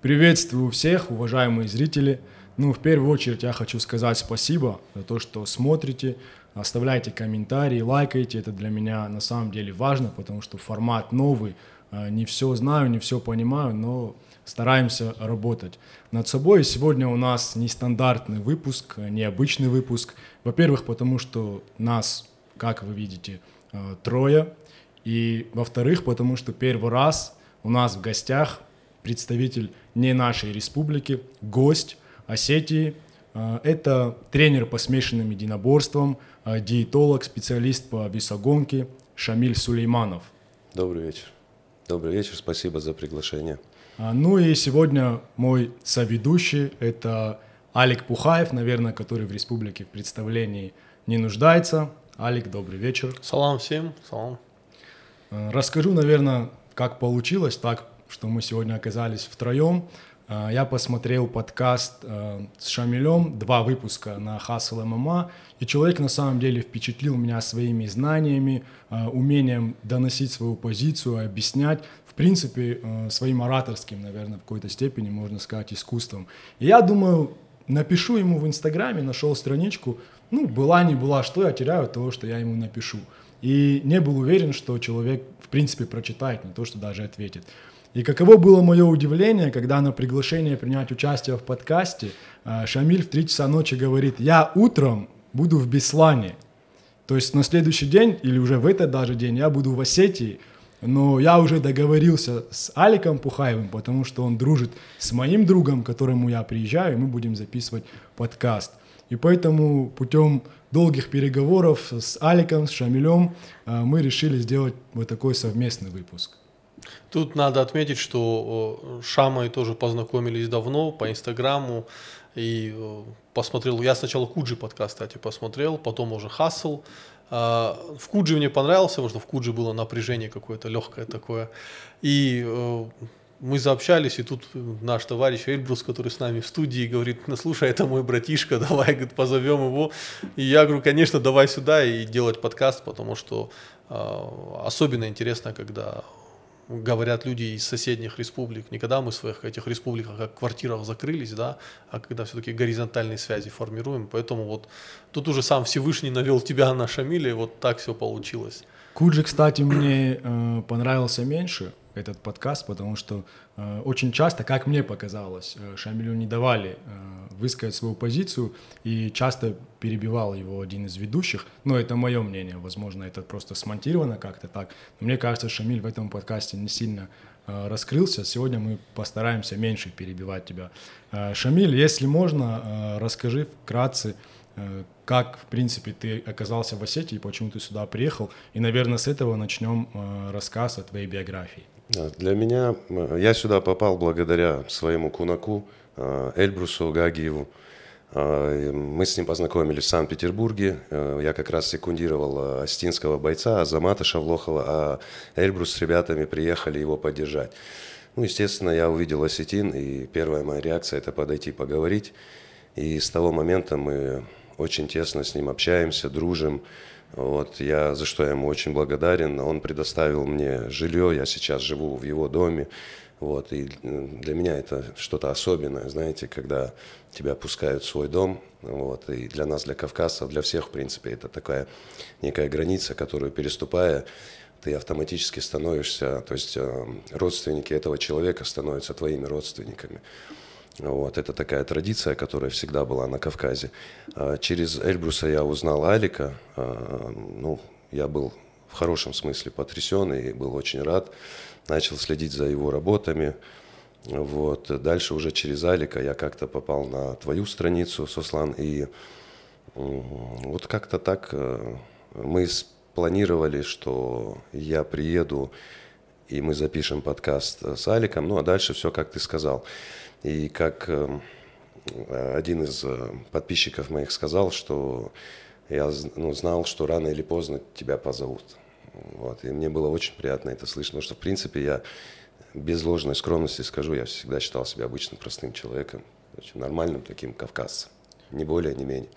Приветствую всех, уважаемые зрители. Ну, в первую очередь я хочу сказать спасибо за то, что смотрите, оставляйте комментарии, лайкайте. Это для меня на самом деле важно, потому что формат новый. Э, не все знаю, не все понимаю, но стараемся работать над собой. Сегодня у нас нестандартный выпуск, необычный выпуск. Во-первых, потому что нас, как вы видите, э, трое. И во-вторых, потому что первый раз у нас в гостях представитель не нашей республики, гость Осетии. А, это тренер по смешанным единоборствам, а, диетолог, специалист по весогонке Шамиль Сулейманов. Добрый вечер. Добрый вечер, спасибо за приглашение. А, ну и сегодня мой соведущий – это Алик Пухаев, наверное, который в республике в представлении не нуждается. Алик, добрый вечер. Салам всем, салам. Расскажу, наверное, как получилось так, что мы сегодня оказались втроем. А, я посмотрел подкаст а, с Шамилем, два выпуска на Hustle MMA, и человек на самом деле впечатлил меня своими знаниями, а, умением доносить свою позицию, объяснять, в принципе, своим ораторским, наверное, в какой-то степени, можно сказать, искусством. И я думаю, напишу ему в Инстаграме, нашел страничку, ну, была не была, что я теряю от того, что я ему напишу. И не был уверен, что человек, в принципе, прочитает, не то, что даже ответит. И каково было мое удивление, когда на приглашение принять участие в подкасте э, Шамиль в 3 часа ночи говорит, я утром буду в Беслане. То есть на следующий день, или уже в этот даже день, я буду в Осетии, но я уже договорился с Аликом Пухаевым, потому что он дружит с моим другом, к которому я приезжаю, и мы будем записывать подкаст. И поэтому путем долгих переговоров с Аликом, с Шамилем э, мы решили сделать вот такой совместный выпуск. Тут надо отметить, что Шамой тоже познакомились давно по Инстаграму. И посмотрел, я сначала Куджи подкаст, кстати, посмотрел, потом уже Хасл. А, в Куджи мне понравился, потому что в Куджи было напряжение какое-то легкое такое. И мы заобщались, и тут наш товарищ Эльбрус, который с нами в студии, говорит, ну слушай, это мой братишка, давай говорит, позовем его. И я говорю, конечно, давай сюда и делать подкаст, потому что э, особенно интересно, когда говорят люди из соседних республик, не когда мы в своих этих республиках, как квартирах закрылись, да, а когда все-таки горизонтальные связи формируем. Поэтому вот тут уже сам Всевышний навел тебя на Шамиле, и вот так все получилось. Куджи, кстати, мне э, понравился меньше этот подкаст, потому что э, очень часто, как мне показалось, э, Шамилю не давали э, высказать свою позицию и часто перебивал его один из ведущих. Но это мое мнение, возможно, это просто смонтировано как-то так. Но мне кажется, Шамиль в этом подкасте не сильно э, раскрылся. Сегодня мы постараемся меньше перебивать тебя. Э, Шамиль, если можно, э, расскажи вкратце, э, как, в принципе, ты оказался в Осетии, почему ты сюда приехал, и, наверное, с этого начнем э, рассказ о твоей биографии. Для меня, я сюда попал благодаря своему кунаку э, Эльбрусу Гагиеву. Э, мы с ним познакомились в Санкт-Петербурге. Э, я как раз секундировал остинского бойца Азамата Шавлохова, а Эльбрус с ребятами приехали его поддержать. Ну, естественно, я увидел осетин, и первая моя реакция – это подойти поговорить. И с того момента мы очень тесно с ним общаемся, дружим. Вот, я, за что я ему очень благодарен. Он предоставил мне жилье, я сейчас живу в его доме. Вот, и для меня это что-то особенное, знаете, когда тебя пускают в свой дом. Вот, и для нас, для кавказцев, для всех, в принципе, это такая некая граница, которую переступая, ты автоматически становишься, то есть э, родственники этого человека становятся твоими родственниками. Вот, это такая традиция, которая всегда была на Кавказе. А через Эльбруса я узнал Алика. А, ну, я был в хорошем смысле потрясен и был очень рад. Начал следить за его работами. Вот. Дальше уже через Алика я как-то попал на твою страницу, Сослан, и вот как-то так э, мы спланировали, что я приеду и мы запишем подкаст с Аликом, ну а дальше все, как ты сказал. И как эм, один из э, подписчиков моих сказал, что я ну, знал, что рано или поздно тебя позовут. Вот. И мне было очень приятно это слышать, потому что, в принципе, я без ложной скромности скажу, я всегда считал себя обычным простым человеком, очень нормальным таким кавказцем, не более, не менее.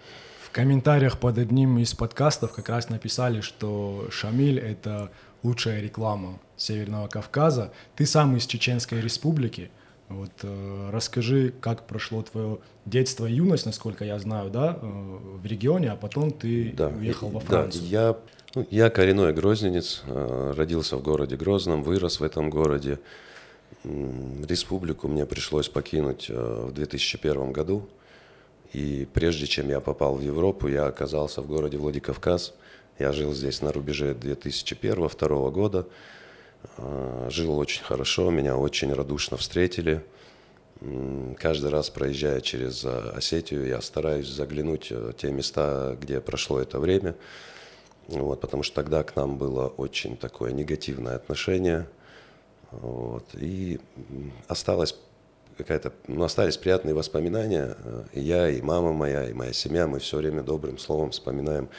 В комментариях под одним из подкастов как раз написали, что Шамиль — это лучшая реклама Северного Кавказа. Ты сам из Чеченской республики — Вот э, расскажи, как прошло твое детство и юность, насколько я знаю, да, э, в регионе, а потом ты да. уехал во Францию. Да, я, ну, я коренной грозненец, э, родился в городе Грозном, вырос в этом городе. Республику мне пришлось покинуть э, в 2001 году. И прежде чем я попал в Европу, я оказался в городе Владикавказ. Я жил здесь на рубеже 2001-2002 года. Э, жил очень хорошо, меня очень радушно встретили. Каждый раз, проезжая через э, Осетию, я стараюсь заглянуть в те места, где прошло это время. Вот, потому что тогда к нам было очень такое негативное отношение – вот. И осталось какая-то, ну, остались приятные воспоминания. И я, и мама моя, и моя семья, мы все время добрым словом вспоминаем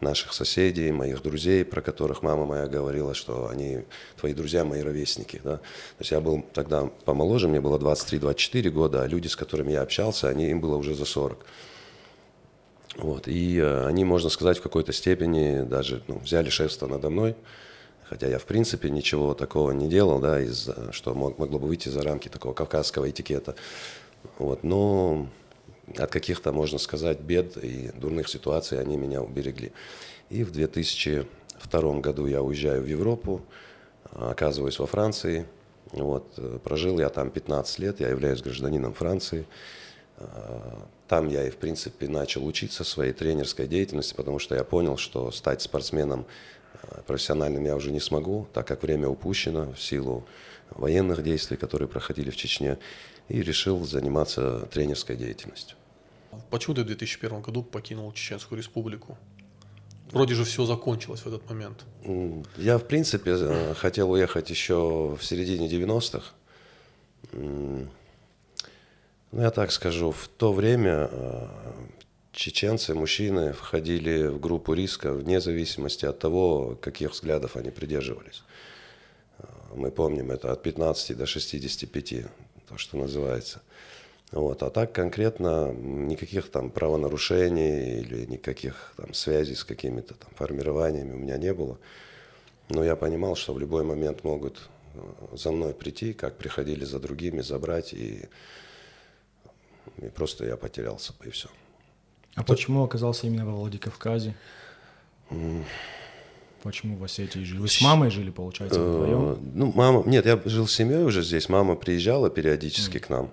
наших соседей, моих друзей, про которых мама моя говорила, что они твои друзья, мои ровесники. Да? То есть я был тогда помоложе, мне было 23-24 года, а люди, с которыми я общался, они, им было уже за 40. Вот. И э, они, можно сказать, в какой-то степени даже ну, взяли шефство надо мной. Хотя я, в принципе, ничего такого не делал, да, из, что мог, могло бы выйти за рамки такого кавказского этикета. Вот, но от каких-то, можно сказать, бед и дурных ситуаций они меня уберегли. И в 2002 году я уезжаю в Европу, оказываюсь во Франции. Вот, прожил я там 15 лет, я являюсь гражданином Франции. Там я и, в принципе, начал учиться своей тренерской деятельности, потому что я понял, что стать спортсменом профессиональным я уже не смогу, так как время упущено в силу военных действий, которые проходили в Чечне, и решил заниматься тренерской деятельностью. Почему ты в 2001 году покинул Чеченскую республику? Вроде же все закончилось в этот момент. Я, в принципе, э, хотел уехать еще в середине 90-х. Ну, я так скажу, в то время э, чеченцы, мужчины входили в группу риска вне зависимости от того, каких взглядов они придерживались. Мы помним это от 15 до 65, то, что называется. Вот. А так конкретно никаких там правонарушений или никаких там связей с какими-то там формированиями у меня не было. Но я понимал, что в любой момент могут э, за мной прийти, как приходили за другими, забрать, и, и просто я потерялся, и все. А То... почему оказался именно во Владикавказе? Почему в Осетии жили? Вы с мамой жили, получается, э, вдвоем? Ну, мама... Нет, я жил с семьей уже здесь. Мама приезжала периодически к нам.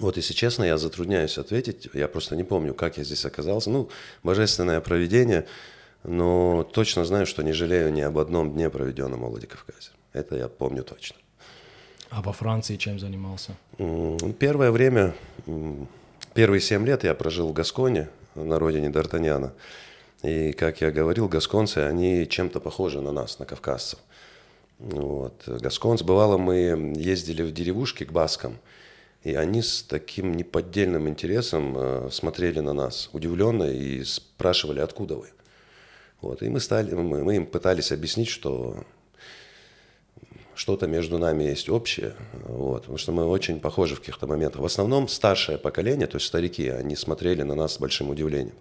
Вот, если честно, я затрудняюсь ответить. Я просто не помню, как я здесь оказался. Ну, божественное проведение. Но точно знаю, что не жалею ни об одном дне, проведенном в Владикавказе. Это я помню точно. А во Франции чем занимался? Первое время Первые семь лет я прожил в Гасконе, на родине Д'Артаньяна. И, как я говорил, гасконцы, они чем-то похожи на нас, на кавказцев. Вот. Гасконц, бывало, мы ездили в деревушки к баскам, и они с таким неподдельным интересом э, смотрели на нас, удивленно, и спрашивали, откуда вы. Вот. И мы, стали, мы, мы им пытались объяснить, что что-то между нами есть общее, вот, потому что мы очень похожи в каких-то моментах. В основном старшее поколение, то есть старики, они смотрели на нас с большим удивлением,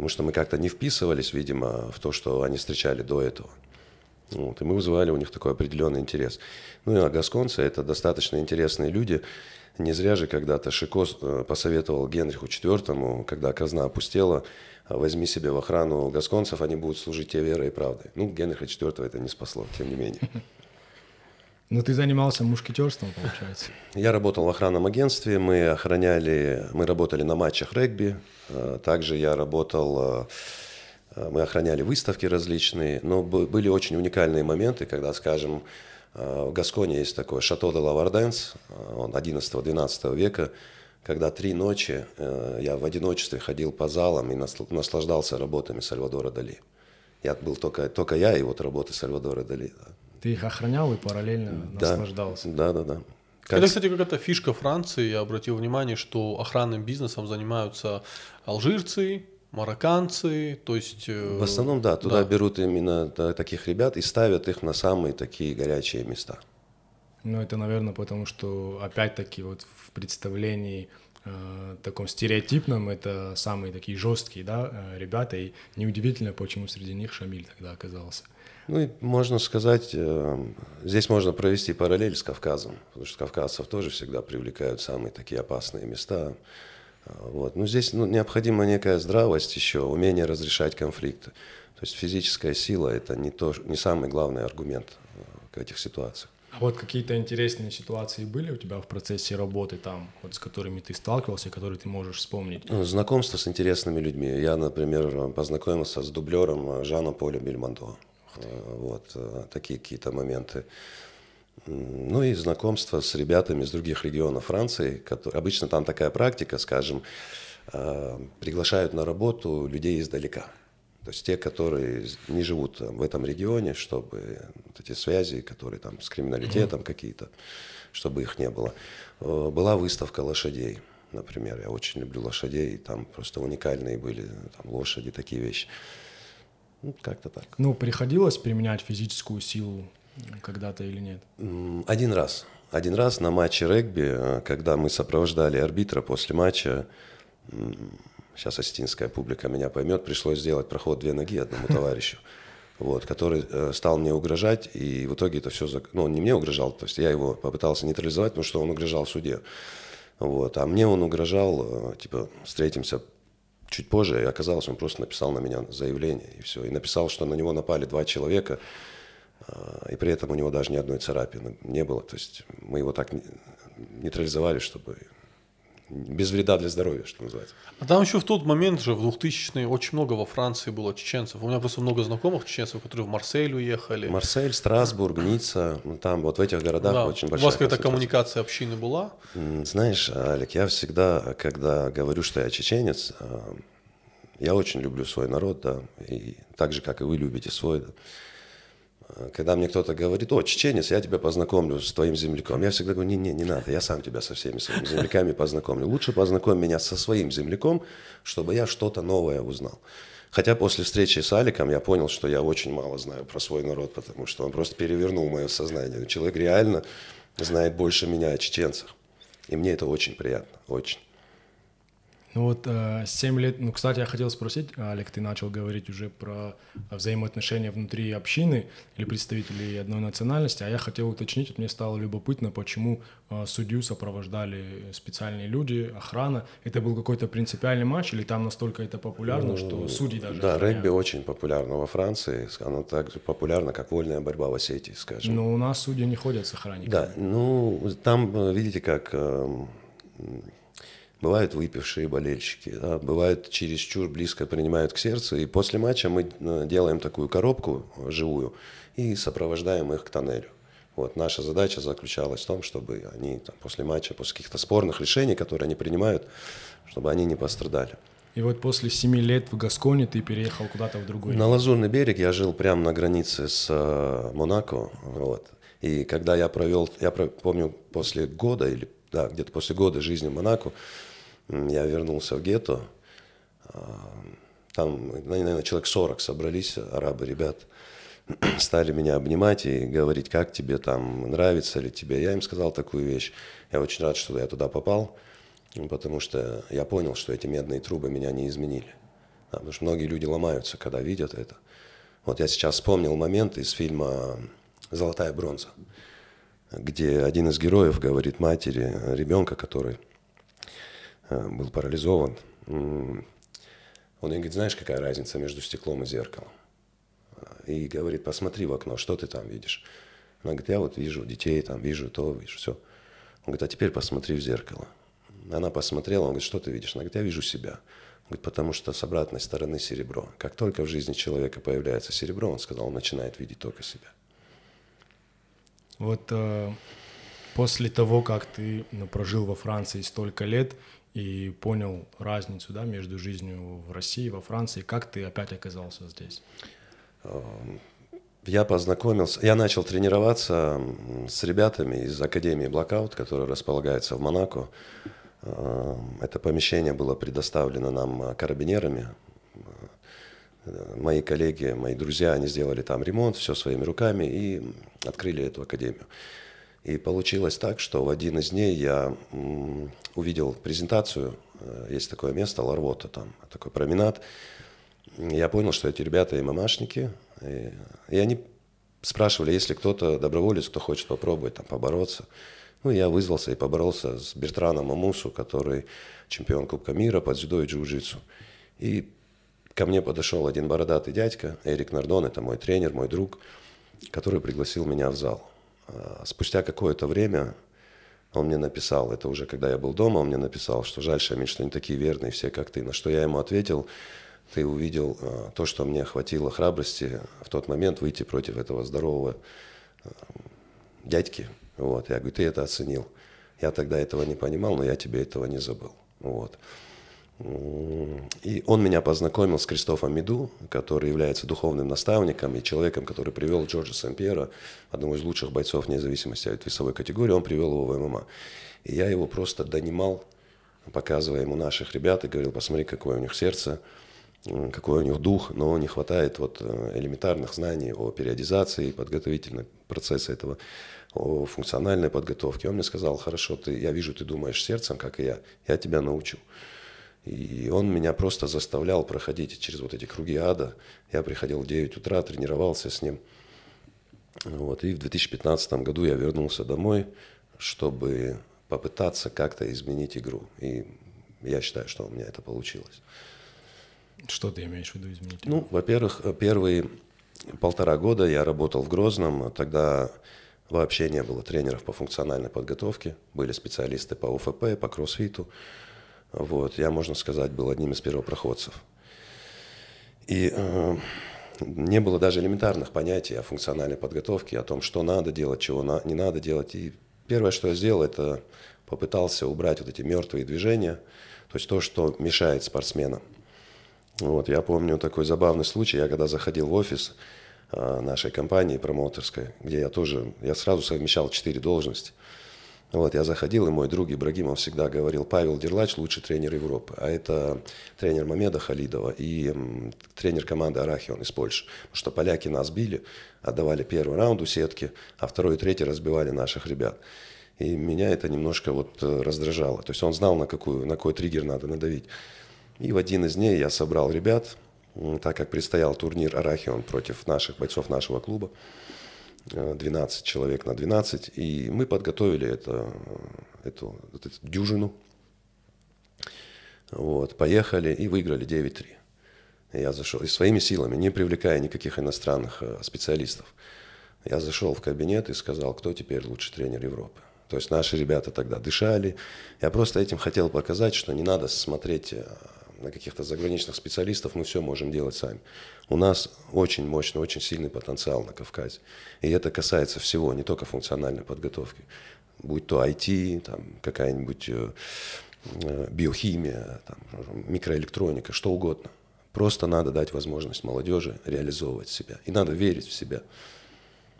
потому что мы как-то не вписывались, видимо, в то, что они встречали до этого. Вот, и мы вызывали у них такой определенный интерес. Ну и а гасконцы – это достаточно интересные люди. Не зря же когда-то Шико э, посоветовал Генриху IV, когда казна опустела, возьми себе в охрану гасконцев, они будут служить тебе верой и правдой. Ну, Генриха IV это не спасло, тем не менее. Ну, ты занимался мушкетерством, получается. Я работал в охранном агентстве, мы охраняли, мы работали на матчах регби, э, также я работал, э, мы охраняли выставки различные, но были очень уникальные моменты, когда, скажем, э, в Гасконе есть такой Шато де Лаварденс, он 11-12 века, когда три ночи я в одиночестве ходил по залам и наслаждался работами Сальвадора Дали. Я был только, только я и вот работы Сальвадора Дали. Ты их охранял и параллельно да. наслаждался. Да, да, да. Как... Это, кстати, какая-то фишка Франции. Я обратил внимание, что охранным бизнесом занимаются алжирцы, марокканцы, то есть... Э, В основном, да, туда да. берут именно таких ребят и ставят их на самые такие горячие места. Ну, это, наверное, потому что, опять-таки, вот в представлении э, таком стереотипном, это самые такие жесткие, да, э, ребята, и неудивительно, почему среди них Шамиль тогда оказался. Ну, и можно сказать, э, здесь можно провести параллель с Кавказом, потому что кавказцев тоже всегда привлекают самые такие опасные места. Э, вот. Но здесь ну, необходима некая здравость еще, умение разрешать конфликты. То есть физическая сила – это не, то, не самый главный аргумент э, к этих ситуациях. А вот какие-то интересные ситуации были у тебя в процессе работы там, вот с которыми ты сталкивался, которые ты можешь вспомнить? Ну, знакомство с интересными людьми. Я, например, познакомился с дублером Жана Поля Бельмондо. Вот такие какие-то моменты. Ну и знакомство с ребятами из других регионов Франции. Которые, обычно там такая практика, скажем, приглашают на работу людей издалека. То есть те, которые не живут в этом регионе, чтобы вот эти связи, которые там с криминалитетом mm-hmm. какие-то, чтобы их не было. Э, была выставка лошадей, например. Я очень люблю лошадей, там просто уникальные были там, лошади, такие вещи. Ну, как-то так. Ну, приходилось применять физическую силу когда-то или нет? Один раз. Один раз на матче регби, э, когда мы сопровождали арбитра после матча, сейчас осетинская публика меня поймет, пришлось сделать проход две ноги одному товарищу, вот, который э, стал мне угрожать, и в итоге это все, ну, он не мне угрожал, то есть я его попытался нейтрализовать, потому что он угрожал суде, вот, а мне он угрожал, э, типа, встретимся чуть позже, оказалось, он просто написал на меня заявление, и все, и написал, что на него напали два человека, э, и при этом у него даже ни одной царапины не было, то есть мы его так нейтрализовали, чтобы без вреда для здоровья, что называется. А там еще в тот момент же, в 2000-е, очень много во Франции было чеченцев. У меня просто много знакомых чеченцев, которые в Марсель уехали. Марсель, Страсбург, Ницца, ну, там вот в этих городах да. очень большая У вас какая-то коммуникация общины была? Знаешь, Олег, я всегда, когда говорю, что я чеченец, а, я очень люблю свой народ, да, и так же, как и вы любите свой, да когда мне кто-то говорит, о, чеченец, я тебя познакомлю с твоим земляком, я всегда говорю, не-не, не надо, я сам тебя со всеми своими земляками познакомлю. Лучше познакомь меня со своим земляком, чтобы я что-то новое узнал. Хотя после встречи с Аликом я понял, что я очень мало знаю про свой народ, потому что он просто перевернул мое сознание. Человек реально знает больше меня о чеченцах. И мне это очень приятно, очень. Ну вот 7 э, лет, ну, кстати, я хотел спросить, Олег, ты начал говорить уже про взаимоотношения внутри общины или представителей одной национальности, а я хотел уточнить, вот мне стало любопытно, почему э, судью сопровождали специальные люди, охрана. Это был какой-то принципиальный матч или там настолько это популярно, что ну, судьи даже... Да, охраняют? регби очень популярно во Франции, оно так же популярно, как вольная борьба в Осетии, скажем. Но у нас судьи не ходят с охранниками. Да, ну, там, э, видите, как эм, Бывают выпившие болельщики, да, бывают чересчур близко принимают к сердцу. И после матча мы э, делаем такую коробку живую и сопровождаем их к тоннелю. Вот, наша задача заключалась в том, чтобы они там, после матча, после каких-то спорных решений, которые они принимают, чтобы они не пострадали. И вот после семи лет в Гасконе ты переехал куда-то в другой. На Лазурный берег я жил прямо на границе с э, Монако. Вот. И когда я провел, я помню, после года, или да, где-то после года жизни в Монако, я вернулся в гетто. А, там, наверное, человек 40 собрались, арабы, ребят. Стали меня обнимать и говорить, как тебе там, нравится ли тебе. Я им сказал такую вещь. Я очень рад, что я туда попал, потому что я понял, что эти медные трубы меня не изменили. Потому что многие люди ломаются, когда видят это. Вот я сейчас вспомнил момент из фильма «Золотая бронза», где один из героев говорит матери ребенка, который был парализован. Он ей говорит, знаешь, какая разница между стеклом и зеркалом? И говорит, посмотри в окно, что ты там видишь? Она говорит, я вот вижу детей, там вижу то, вижу все. Он говорит, а теперь посмотри в зеркало. Она посмотрела, он говорит, что ты видишь? Она говорит, я вижу себя. Он говорит, потому что с обратной стороны серебро. Как только в жизни человека появляется серебро, он сказал, он начинает видеть только себя. Вот э, после того, как ты ну, прожил во Франции столько лет, и понял разницу да, между жизнью в России во Франции. Как ты опять оказался здесь? Эм, я познакомился, я начал тренироваться с ребятами из Академии Blackout, которая располагается в Монако. Эм, это помещение было предоставлено нам карабинерами. Э, мои коллеги, мои друзья, они сделали там ремонт, все своими руками и открыли эту академию. И получилось так, что в один из дней я увидел презентацию, э, есть такое место, Ларвота, там такой променад. Я понял, что эти ребята и, и они спрашивали, если кто-то доброволец, кто хочет попробовать там побороться. Ну, я вызвался и поборолся с Бертраном Амусу, который чемпион Кубка мира по дзюдо и джиу-джитсу. И ко мне подошел один бородатый дядька, Эрик Нардон, это мой тренер, мой друг, который пригласил меня в зал. А, спустя какое-то время он мне написал, это уже когда я был дома, он мне написал, что жаль, Шамиль, что они такие верные все, как ты. На что я ему ответил, ты увидел а, то, что мне хватило храбрости в тот момент выйти против этого здорового а, дядьки. Вот. Я говорю, ты это оценил. Я тогда этого не понимал, но я тебе этого не забыл. Вот. И он меня познакомил с Кристофом Меду, который является духовным наставником и человеком, который привел Джорджа Сен-Пьера, одного из лучших бойцов вне зависимости от весовой категории, он привел его в ММА. И я его просто донимал, показывая ему наших ребят и говорил, посмотри, какое у них сердце, какой у них дух, но не хватает вот э, элементарных знаний о периодизации, подготовительного процесса этого, о функциональной подготовке. Он мне сказал, хорошо, ты, я вижу, ты думаешь сердцем, как и я, я тебя научу. И он меня просто заставлял проходить через вот эти круги ада. Я приходил в 9 утра, тренировался с ним. Вот. И в 2015 году я вернулся домой, чтобы попытаться как-то изменить игру. И я считаю, что у меня это получилось. Что ты имеешь в виду изменить? Ну, во-первых, первые полтора года я работал в Грозном. Тогда вообще не было тренеров по функциональной подготовке. Были специалисты по УФП, по кроссфиту. Вот, я, можно сказать, был одним из первопроходцев. И э, не было даже элементарных понятий о функциональной подготовке, о том, что надо делать, чего на, не надо делать. И первое, что я сделал, это попытался убрать вот эти мертвые движения, то есть то, что мешает спортсменам. Вот, я помню такой забавный случай, я когда заходил в офис э, нашей компании промоутерской, где я тоже, я сразу совмещал четыре должности – вот, я заходил, и мой друг Ибрагимов всегда говорил, Павел Дерлач лучший тренер Европы. А это тренер Мамеда Халидова и тренер команды Арахион из Польши. Потому что поляки нас били, отдавали первый раунд у сетки, а второй и третий разбивали наших ребят. И меня это немножко вот э, раздражало. То есть он знал, на, какую, на какой триггер надо надавить. И в один из дней я собрал ребят, так как предстоял турнир Арахион против наших бойцов нашего клуба. 12 человек на 12, и мы подготовили это, эту, эту дюжину. Вот, поехали и выиграли 9-3. Я зашел и своими силами, не привлекая никаких иностранных э, специалистов. Я зашел в кабинет и сказал, кто теперь лучший тренер Европы. То есть наши ребята тогда дышали. Я просто этим хотел показать, что не надо смотреть э, на каких-то заграничных специалистов, мы все можем делать сами. У нас очень мощный, очень сильный потенциал на Кавказе. И это касается всего, не только функциональной подготовки. Будь то IT, там, какая-нибудь э, э, биохимия, там, микроэлектроника, что угодно. Просто надо дать возможность молодежи реализовывать себя. И надо верить в себя.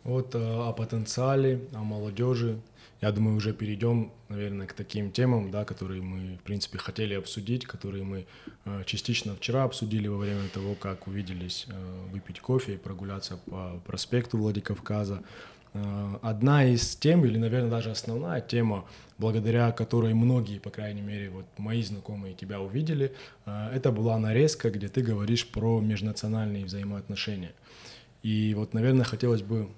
Вот э, о потенциале, о молодежи. Я думаю, уже перейдем, наверное, к таким темам, да, которые мы, в принципе, хотели обсудить, которые мы э, частично вчера обсудили во время того, как увиделись э, выпить кофе и прогуляться по проспекту Владикавказа. Э, одна из тем, или, наверное, даже основная тема, благодаря которой многие, по крайней мере, вот мои знакомые тебя увидели, это была нарезка, где ты говоришь про межнациональные взаимоотношения. И вот, наверное, хотелось бы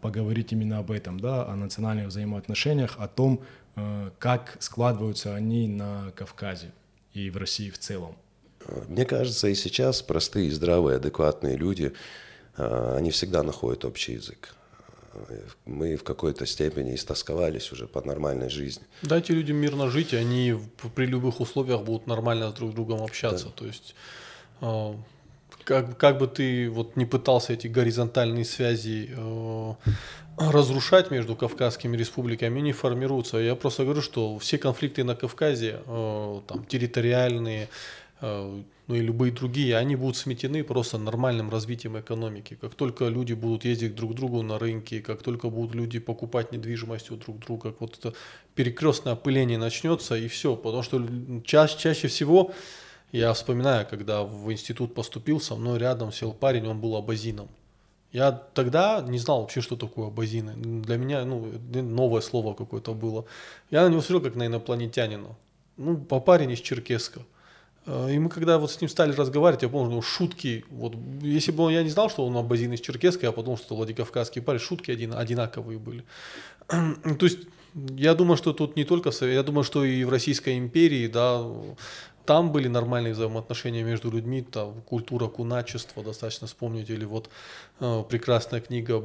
поговорить именно об этом, да, о национальных взаимоотношениях, о том, э, как складываются они на Кавказе и в России в целом. Мне кажется, и сейчас простые, здравые, адекватные люди, э, они всегда находят общий язык. Мы в какой-то степени истосковались уже по нормальной жизни. Дайте людям мирно жить, и они при любых условиях будут нормально друг с другом общаться. Да. То есть э, как, как бы ты вот не пытался эти горизонтальные связи э, разрушать между Кавказскими республиками, не формируются. Я просто говорю, что все конфликты на Кавказе, э, там, территориальные, э, ну и любые другие, они будут сметены просто нормальным развитием экономики. Как только люди будут ездить друг к другу на рынке, как только будут люди покупать недвижимость у друг друга, как вот это перекрестное опыление начнется и все. Потому что чаще, чаще всего я вспоминаю, когда в институт поступил, со мной рядом сел парень, он был абазином. Я тогда не знал вообще, что такое абазины. Для меня ну, новое слово какое-то было. Я на него смотрел как на инопланетянина. Ну, по парень из Черкеска. Э, и мы когда вот с ним стали разговаривать, я помню, ну, шутки, вот, если бы он, я не знал, что он абазин из Черкеска, я подумал, что Владикавказский парень, шутки один, одинаковые были. То есть, я думаю, что тут не только, я думаю, что и в Российской империи, да, там были нормальные взаимоотношения между людьми, там культура куначества, достаточно вспомнить, или вот э, прекрасная книга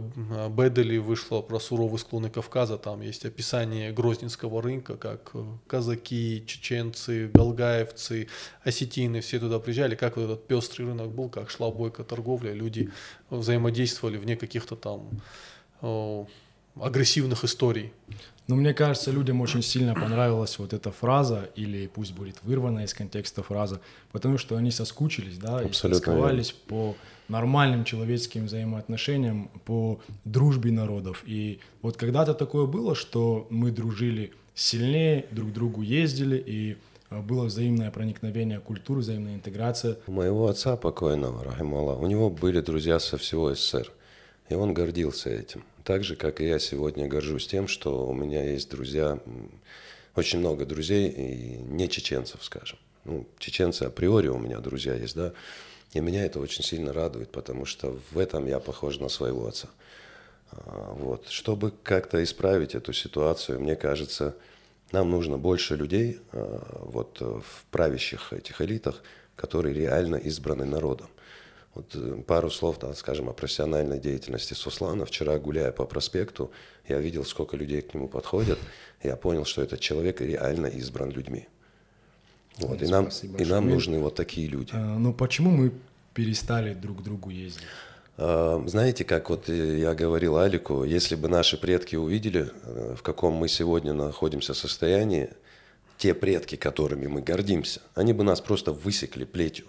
Бедели вышла про суровые склоны Кавказа, там есть описание Грозненского рынка, как э, казаки, чеченцы, галгаевцы, осетины, все туда приезжали, как вот этот пестрый рынок был, как шла бойкая торговля, люди взаимодействовали вне каких-то там э, агрессивных историй. Но мне кажется, людям очень сильно понравилась вот эта фраза, или пусть будет вырвана из контекста фраза, потому что они соскучились, да, Абсолютно и тосковались по нормальным человеческим взаимоотношениям, по дружбе народов. И вот когда-то такое было, что мы дружили сильнее, друг к другу ездили, и а, было взаимное проникновение культуры, взаимная интеграция. У моего отца покойного, Рахимала, у него были друзья со всего СССР, и он гордился этим. Так же, как и я сегодня горжусь тем, что у меня есть друзья, очень много друзей, и не чеченцев, скажем. Ну, чеченцы априори у меня друзья есть, да, и меня это очень сильно радует, потому что в этом я похож на своего отца. А, вот. Чтобы как-то исправить эту ситуацию, мне кажется, нам нужно больше людей а, вот, в правящих этих элитах, которые реально избраны народом. Вот э, пару слов, да, скажем, о профессиональной деятельности Суслана. Вчера, гуляя по проспекту, я видел, сколько людей к нему подходят. Я понял, что этот человек реально избран людьми. Вот, и, нам, и нам нужны вот такие люди. А, но почему мы перестали друг к другу ездить? А, знаете, как вот я говорил Алику, если бы наши предки увидели, э, в каком мы сегодня находимся состоянии, те предки, которыми мы гордимся, они бы нас просто высекли плетью.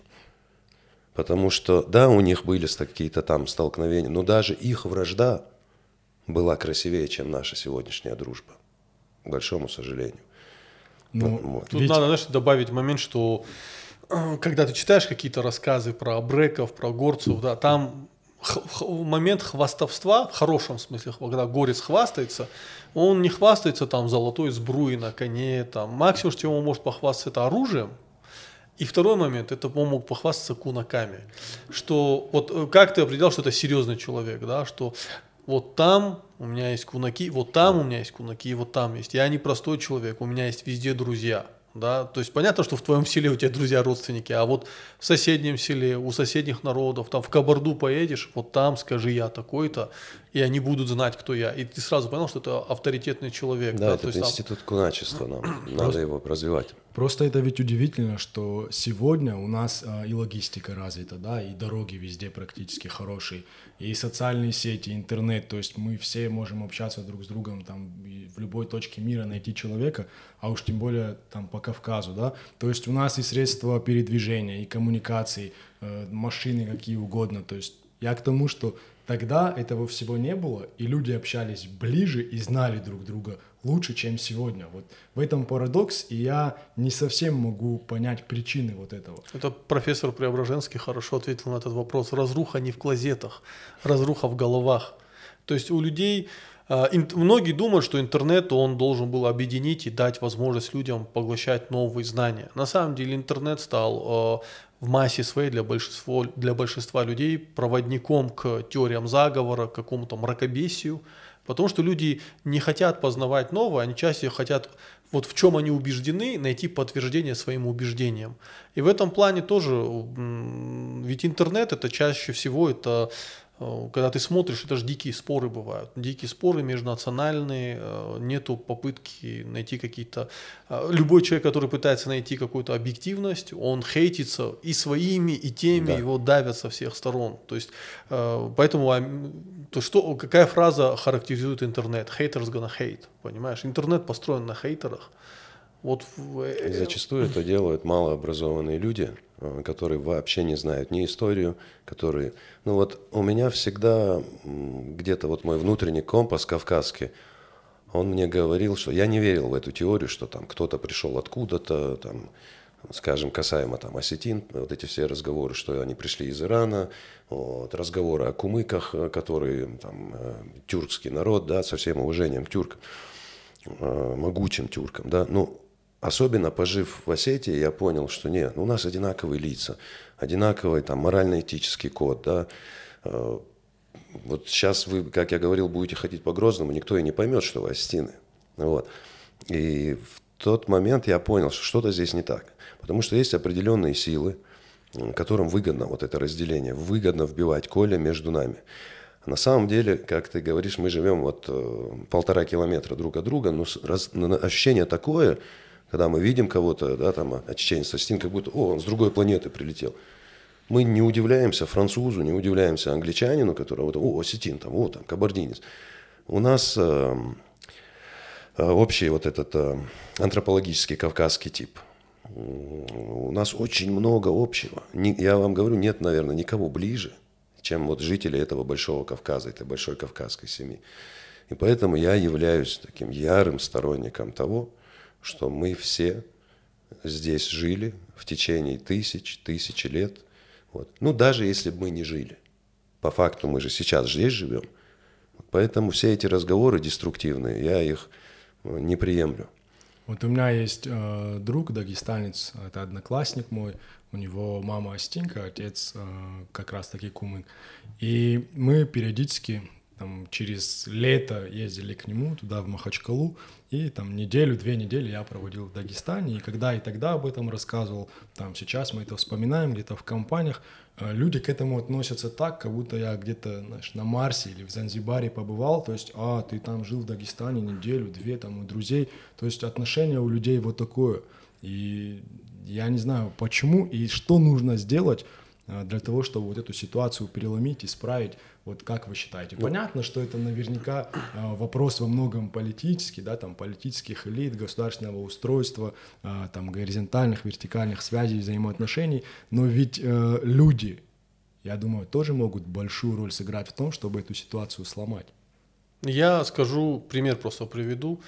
Потому что, да, у них были какие-то там столкновения, но даже их вражда была красивее, чем наша сегодняшняя дружба. К большому сожалению. Ну, вот. Тут Ведь... надо, знаешь, добавить момент, что э, когда ты читаешь какие-то рассказы про бреков, про горцев, да, там момент хвастовства, в хорошем смысле, когда горец хвастается, он не хвастается там золотой сбруей на коне, там, максимум, что он может похвастаться, это оружием, и второй момент, это он мог похвастаться кунаками, что вот э, как ты определял, что это серьезный человек, да, что вот там у меня есть кунаки, вот там у меня есть кунаки, вот там есть. Я не простой человек, у меня есть везде друзья да, то есть понятно, что в твоем селе у тебя друзья, родственники, а вот в соседнем селе, у соседних народов, там в Кабарду поедешь, вот там скажи я такой-то, и они будут знать, кто я. И ты сразу понял, что это авторитетный человек. Да, да это институт там... куначества, нам надо его развивать. Просто это ведь удивительно, что сегодня у нас а, и логистика развита, да, и дороги везде практически хорошие, и социальные сети, интернет, то есть мы все можем общаться друг с другом там в любой точке мира найти человека, а уж тем более там по Кавказу, да, то есть у нас и средства передвижения, и коммуникации, э, машины какие угодно, то есть я к тому, что тогда этого всего не было, и люди общались ближе и знали друг друга лучше, чем сегодня. Вот в этом парадокс, и я не совсем могу понять причины вот этого. Это профессор Преображенский хорошо ответил на этот вопрос. Разруха не в клозетах, разруха в головах. То есть у людей а, многие думают, что интернет он должен был объединить и дать возможность людям поглощать новые знания. На самом деле интернет стал а, в массе своей для большинства, для большинства людей проводником к теориям заговора, к какому-то мракобесию, потому что люди не хотят познавать новое, они чаще хотят вот в чем они убеждены, найти подтверждение своим убеждениям. И в этом плане тоже, ведь интернет это чаще всего это когда ты смотришь, это же дикие споры бывают. Дикие споры межнациональные, э, нету попытки найти какие-то... Э, любой человек, который пытается найти какую-то объективность, он хейтится и своими, и теми, да. его давят со всех сторон. То есть, поэтому а, то что, какая фраза характеризует интернет? Haters gonna hate, понимаешь? Интернет построен на хейтерах. Вот зачастую это делают малообразованные люди, Э, которые вообще не знают ни историю, которые... Ну вот у меня всегда где-то вот мой внутренний компас кавказский, он мне говорил, что я не верил в эту теорию, что там кто-то пришел откуда-то, там скажем, касаемо там осетин, вот эти все разговоры, что они пришли из Ирана, вот, разговоры о кумыках, которые там э, тюркский народ, да, со всем уважением к тюркам, э, могучим тюркам, да, ну, особенно пожив в Осетии, я понял, что нет, ну, у нас одинаковые лица, одинаковый там морально-этический код, да, э, вот сейчас вы, как я говорил, будете ходить по Грозному, никто и не поймет, что вы осетины, вот, и в тот момент я понял, что что-то здесь не так. Потому что есть определенные силы, которым выгодно вот это разделение, выгодно вбивать Коля между нами. На самом деле, как ты говоришь, мы живем вот э, полтора километра друг от друга, но ощущение такое, когда мы видим кого-то, да, там, очеченец, Остин, как будто, о, он с другой планеты прилетел. Мы не удивляемся французу, не удивляемся англичанину, который, вот, о, осетин, там, о, там, кабардинец. У нас э, Э, общий вот этот э, антропологический кавказский тип. У нас очень много общего. Я вам говорю, нет, наверное, никого ближе, чем вот жители этого Большого Кавказа, этой Большой Кавказской семьи. И поэтому я являюсь таким ярым сторонником того, что мы все здесь жили в течение тысяч, тысячи лет. Вот. Ну, даже если бы мы не жили. По факту мы же сейчас здесь живем. Поэтому все эти разговоры деструктивные, я их не приемлю. Вот у меня есть э, друг дагестанец, это одноклассник мой, у него мама Астинка, отец э, как раз таки кумык. И мы периодически там, через лето ездили к нему туда, в Махачкалу, и там неделю, две недели я проводил в Дагестане, и когда и тогда об этом рассказывал, там сейчас мы это вспоминаем где-то в компаниях, э, люди к этому относятся так, как будто я где-то, знаешь, на Марсе или в Занзибаре побывал, то есть, а, ты там жил в Дагестане неделю, две, там, у друзей, то есть отношение у людей вот такое, и я не знаю, почему и что нужно сделать, Э, для того, чтобы вот эту ситуацию переломить, исправить. Вот как вы считаете? Ну, Понятно, что это наверняка э, вопрос во многом политический, да, там политических элит, государственного устройства, э, там горизонтальных, вертикальных связей, взаимоотношений, но ведь люди, я думаю, тоже могут большую роль сыграть в том, чтобы эту ситуацию сломать. Я скажу, пример просто приведу.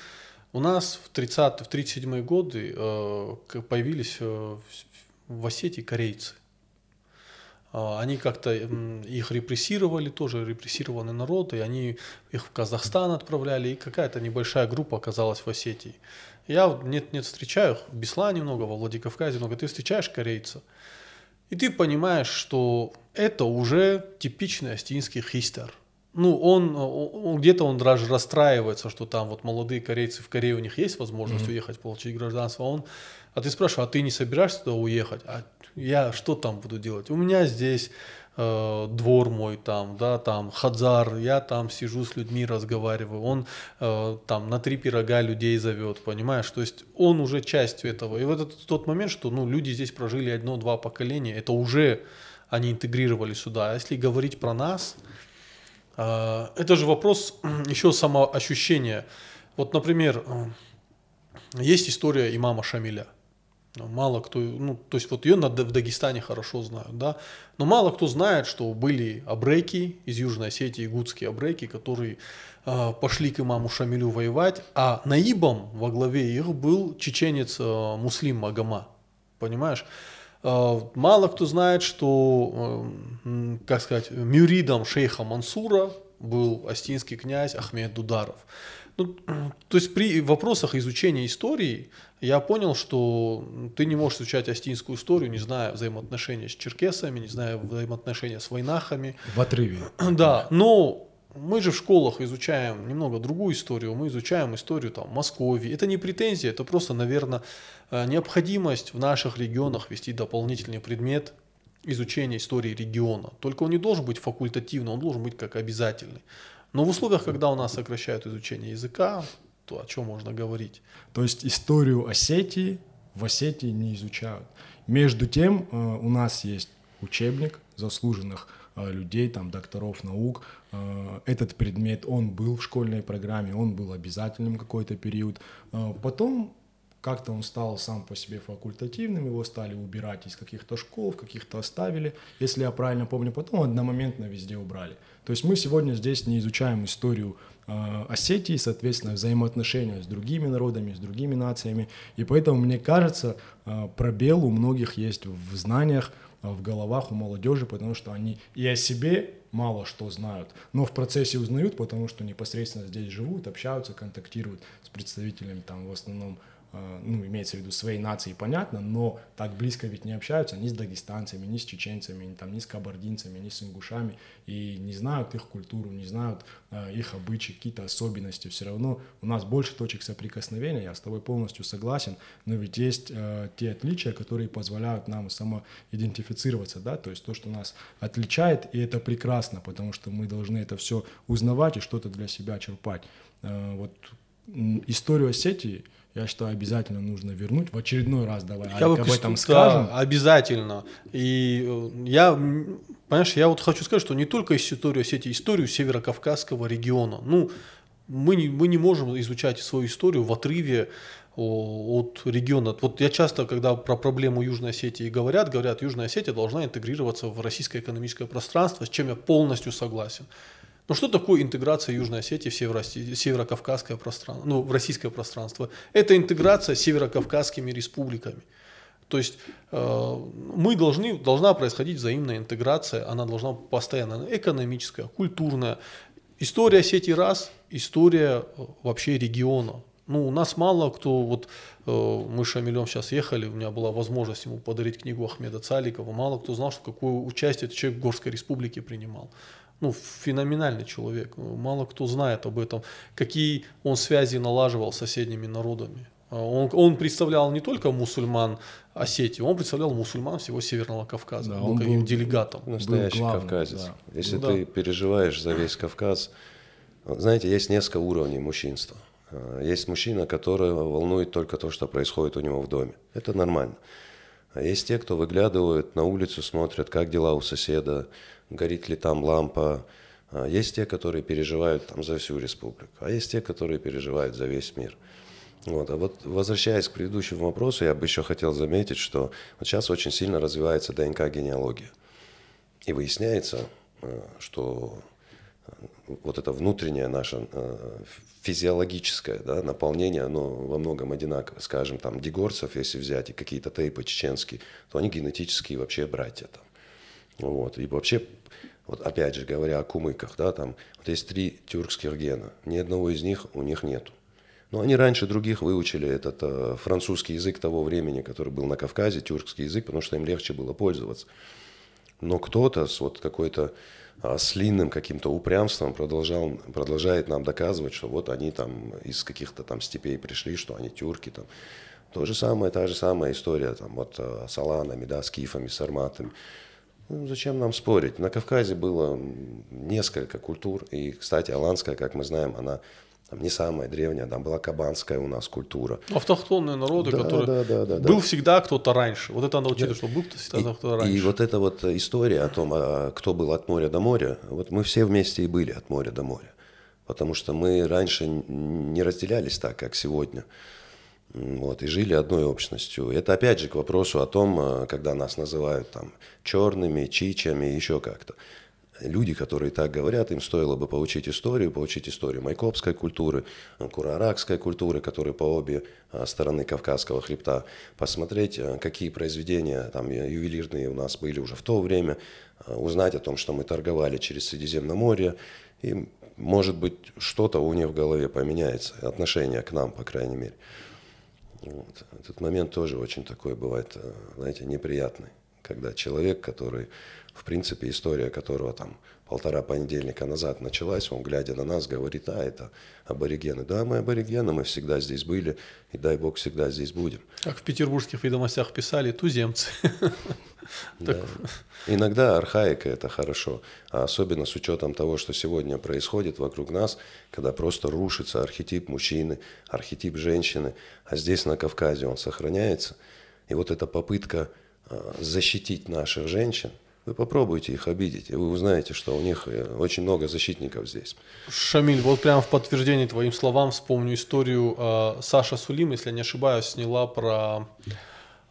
У нас в 30 в 37 годы появились в Осетии корейцы. А, они как-то их репрессировали, тоже репрессированный народ, и они их в Казахстан отправляли, и какая-то небольшая группа оказалась в Осетии. Я нет, нет встречаю их, в Беслане много, во Владикавказе много, ты встречаешь корейца, и ты понимаешь, что это уже типичный астинский хистер. Ну, он, он где-то он даже расстраивается, что там вот молодые корейцы в Корее у них есть возможность mm-hmm. уехать, получить гражданство, а он, а ты спрашиваешь, а ты не собираешься туда уехать? А я что там буду делать? У меня здесь э, двор мой там, да, там хадзар, я там сижу с людьми, разговариваю, он э, там на три пирога людей зовет, понимаешь? То есть он уже частью этого. И вот это тот момент, что ну, люди здесь прожили одно-два поколения, это уже они интегрировали сюда. А если говорить про нас, э, это же вопрос еще самоощущения. Вот, например, есть история имама Шамиля. Мало кто, ну, то есть вот ее в Дагестане хорошо знают, да, но мало кто знает, что были абреки из Южной Осетии, гудские абреки, которые э, пошли к имаму Шамилю воевать, а наибом во главе их был чеченец э, Муслим Магома, понимаешь? Э, мало кто знает, что, э, как сказать, мюридом шейха Мансура был астинский князь Ахмед Дударов. Ну, то есть при вопросах изучения истории я понял, что ты не можешь изучать астинскую историю, не зная взаимоотношения с черкесами, не зная взаимоотношения с войнахами. В отрыве. Да, но мы же в школах изучаем немного другую историю, мы изучаем историю там Москвы. Это не претензия, это просто, наверное, э, необходимость в наших регионах вести дополнительный предмет изучения истории региона. Только он не должен быть факультативным, он должен быть как обязательный. Но в условиях, когда у нас сокращают изучение языка, то о чем можно говорить? То есть историю Осетии в Осетии не изучают. Между тем э, у нас есть учебник заслуженных людей, там, докторов наук. Э, этот предмет, он был в школьной программе, он был обязательным какой-то период. Потом как-то он стал сам по себе факультативным, его стали убирать из каких-то школ, в каких-то оставили, если я правильно помню, потом одномоментно везде убрали. То есть мы сегодня здесь не изучаем историю э, Осетии, соответственно, взаимоотношения с другими народами, с другими нациями. И поэтому, мне кажется, э, пробел у многих есть в знаниях, в головах у молодежи, потому что они и о себе мало что знают, но в процессе узнают, потому что непосредственно здесь живут, общаются, контактируют с представителями там в основном ну, имеется в виду своей нации, понятно, но так близко ведь не общаются ни с дагестанцами, ни с чеченцами, ни, там, ни с кабардинцами, ни с ингушами, и не знают их культуру, не знают э, их обычаи, какие-то особенности. Все равно у нас больше точек соприкосновения, я с тобой полностью согласен, но ведь есть э, те отличия, которые позволяют нам самоидентифицироваться, да, то есть то, что нас отличает, и это прекрасно, потому что мы должны это все узнавать и что-то для себя черпать. Э, вот историю Осетии — я считаю, обязательно нужно вернуть. В очередной раз давай я об этом да, скажем. обязательно. И э, я, понимаешь, я вот хочу сказать, что не только историю Осетии, историю Северо-Кавказского региона. Ну, мы не, мы не можем изучать свою историю в отрыве от региона. Вот я часто, когда про проблему Южной Осетии говорят, говорят, Южная Осетия должна интегрироваться в российское экономическое пространство, с чем я полностью согласен. Но что такое интеграция Южной Осетии в Северо северокавказское пространство, ну, в российское пространство? Это интеграция с северокавказскими республиками. То есть э, мы должны, должна происходить взаимная интеграция, она должна постоянно экономическая, культурная. История Осетии раз, история э, вообще региона. Ну, у нас мало кто, вот э, мы с Шамилем сейчас ехали, у меня была возможность ему подарить книгу Ахмеда Цаликова, мало кто знал, что какое участие этот человек в Горской республике принимал ну, феноменальный человек. Мало кто знает об этом, какие он связи налаживал с соседними народами. А он, он представлял не только мусульман Осетии, он представлял мусульман всего Северного Кавказа. Да, он был каким делегатом. Настоящий был главным, кавказец. Да. Если ну, ты да. переживаешь за весь Кавказ, знаете, есть несколько уровней мужчинства. А, есть мужчина, который волнует только то, что происходит у него в доме. Это нормально. А есть те, кто выглядывают на улицу, смотрят, как дела у соседа, горит ли там лампа. А есть те, которые переживают там за всю республику, а есть те, которые переживают за весь мир. Вот. А вот возвращаясь к предыдущему вопросу, я бы еще хотел заметить, что вот сейчас очень сильно развивается ДНК-генеалогия. И выясняется, э, что э, вот это внутреннее наше физиологическое да, наполнение, оно во многом одинаково. Скажем, там, дегорцев, если взять, и какие-то тейпы чеченские, то они генетически вообще братья. Там. Вот. И вообще, вот опять же говоря о кумыках, да, там вот есть три тюркских гена, ни одного из них у них нету. Но они раньше других выучили этот э, французский язык того времени, который был на Кавказе, тюркский язык, потому что им легче было пользоваться. Но кто-то с вот какой-то а, слинным каким-то упрямством продолжал, продолжает нам доказывать, что вот они там из каких-то там степей пришли, что они тюрки там. То же самое, та же самая история там вот э, с аланами, да, с кифами, с арматами. Ну, зачем нам спорить? На Кавказе было несколько культур, и, кстати, аланская, как мы знаем, она там не самая древняя, там была кабанская у нас культура. Автохтонные народы, да, которые... Да, да, да, был да. всегда кто-то раньше. Вот это надо учитывать, да. что был всегда кто-то раньше. И вот эта вот история о том, а, кто был от моря до моря, вот мы все вместе и были от моря до моря. Потому что мы раньше не разделялись так, как сегодня вот, и жили одной общностью. Это опять же к вопросу о том, э, когда нас называют там черными, чичами, еще как-то. Люди, которые так говорят, им стоило бы поучить историю, поучить историю майкопской культуры, кураракской культуры, которые по обе э, стороны Кавказского хребта, посмотреть, э, какие произведения там ювелирные у нас были уже в то время, узнать о том, что мы торговали через Средиземноморье, и, может быть, что-то у них в голове поменяется, отношение к нам, по крайней мере. Вот. Этот момент тоже очень такой бывает, э, знаете, неприятный, когда человек, который, в принципе, история которого там полтора понедельника назад началась, он, глядя на нас, говорит, а, это аборигены. Да, мы аборигены, мы всегда здесь были, и дай бог всегда здесь будем. Как в петербургских ведомостях писали, туземцы. Да. Иногда архаика это хорошо, а особенно с учетом того, что сегодня происходит вокруг нас, когда просто рушится архетип мужчины, архетип женщины, а здесь на Кавказе он сохраняется. И вот эта попытка защитить наших женщин, вы попробуйте их обидеть, и вы узнаете, что у них э, очень много защитников здесь. Шамиль, вот прямо в подтверждение твоим словам вспомню историю. Э, Саша Сулим, если я не ошибаюсь, сняла про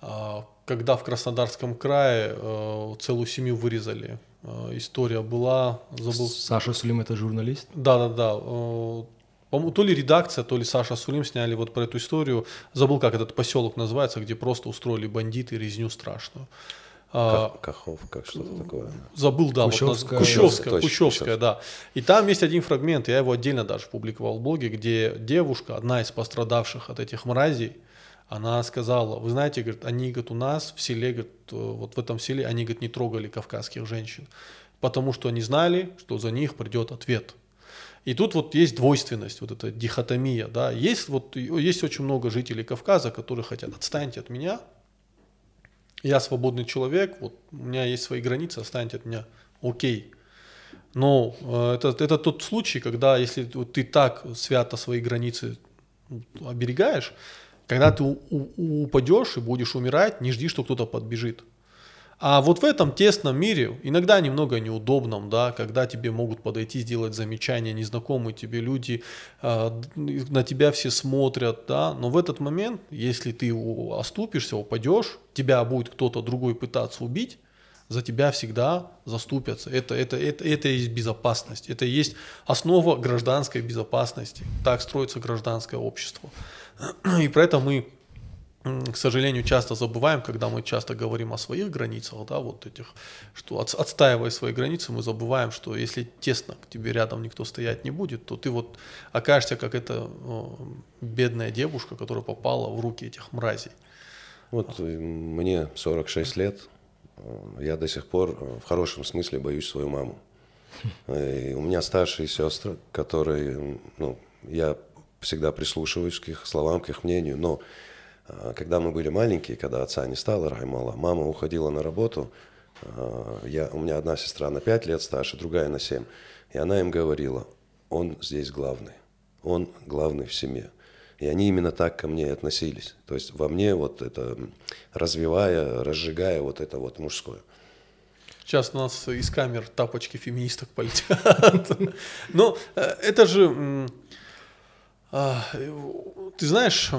э, когда в Краснодарском крае э, целую семью вырезали э, история была, забыл. Саша Сулим это журналист? Да, да, да. По-моему, то ли редакция, то ли Саша Сулим сняли вот про эту историю. Забыл, как этот поселок называется, где просто устроили бандиты резню страшную. Кахов, как что-то такое. Забыл, да. Кущевская. Вот, Кущевская, Точно, Кущевская, да. И там есть один фрагмент, я его отдельно даже публиковал в блоге, где девушка, одна из пострадавших от этих мразей, она сказала, вы знаете, говорит, они, говорит, у нас в селе, говорит, вот в этом селе, они, говорит, не трогали кавказских женщин, потому что они знали, что за них придет ответ. И тут вот есть двойственность, вот эта дихотомия, да, есть вот, есть очень много жителей Кавказа, которые хотят, отстаньте от меня, я свободный человек, вот у меня есть свои границы, отстаньте от меня, окей. Но э, это, это тот случай, когда если вот, ты так свято свои границы оберегаешь, когда ты упадешь и будешь умирать, не жди, что кто-то подбежит. А вот в этом тесном мире, иногда немного неудобном, да, когда тебе могут подойти, сделать замечания, незнакомые тебе люди, э, на тебя все смотрят, да, но в этот момент, если ты оступишься, упадешь, тебя будет кто-то другой пытаться убить, за тебя всегда заступятся. Это, это, это, это и есть безопасность, это и есть основа гражданской безопасности. Так строится гражданское общество. И про это мы к сожалению, часто забываем, когда мы часто говорим о своих границах, да, вот этих, что от, отстаивая свои границы, мы забываем, что если тесно к тебе рядом никто стоять не будет, то ты вот окажешься как эта о, бедная девушка, которая попала в руки этих мразей. Вот э, мне 46 лет, э, я до сих пор э, в хорошем смысле боюсь свою маму. И у меня старшие сестры, которые, ну, я всегда прислушиваюсь к их словам, к их мнению, но когда мы были маленькие, когда отца не стало, Раймала, мама уходила на работу, а, я, у меня одна сестра на 5 лет старше, другая на 7, и она им говорила, он здесь главный, он главный в семье. И они именно так ко мне относились. То есть во мне вот это, развивая, разжигая вот это вот мужское. Сейчас у нас из камер тапочки феминисток полетят. Но э, это же... А, ты знаешь,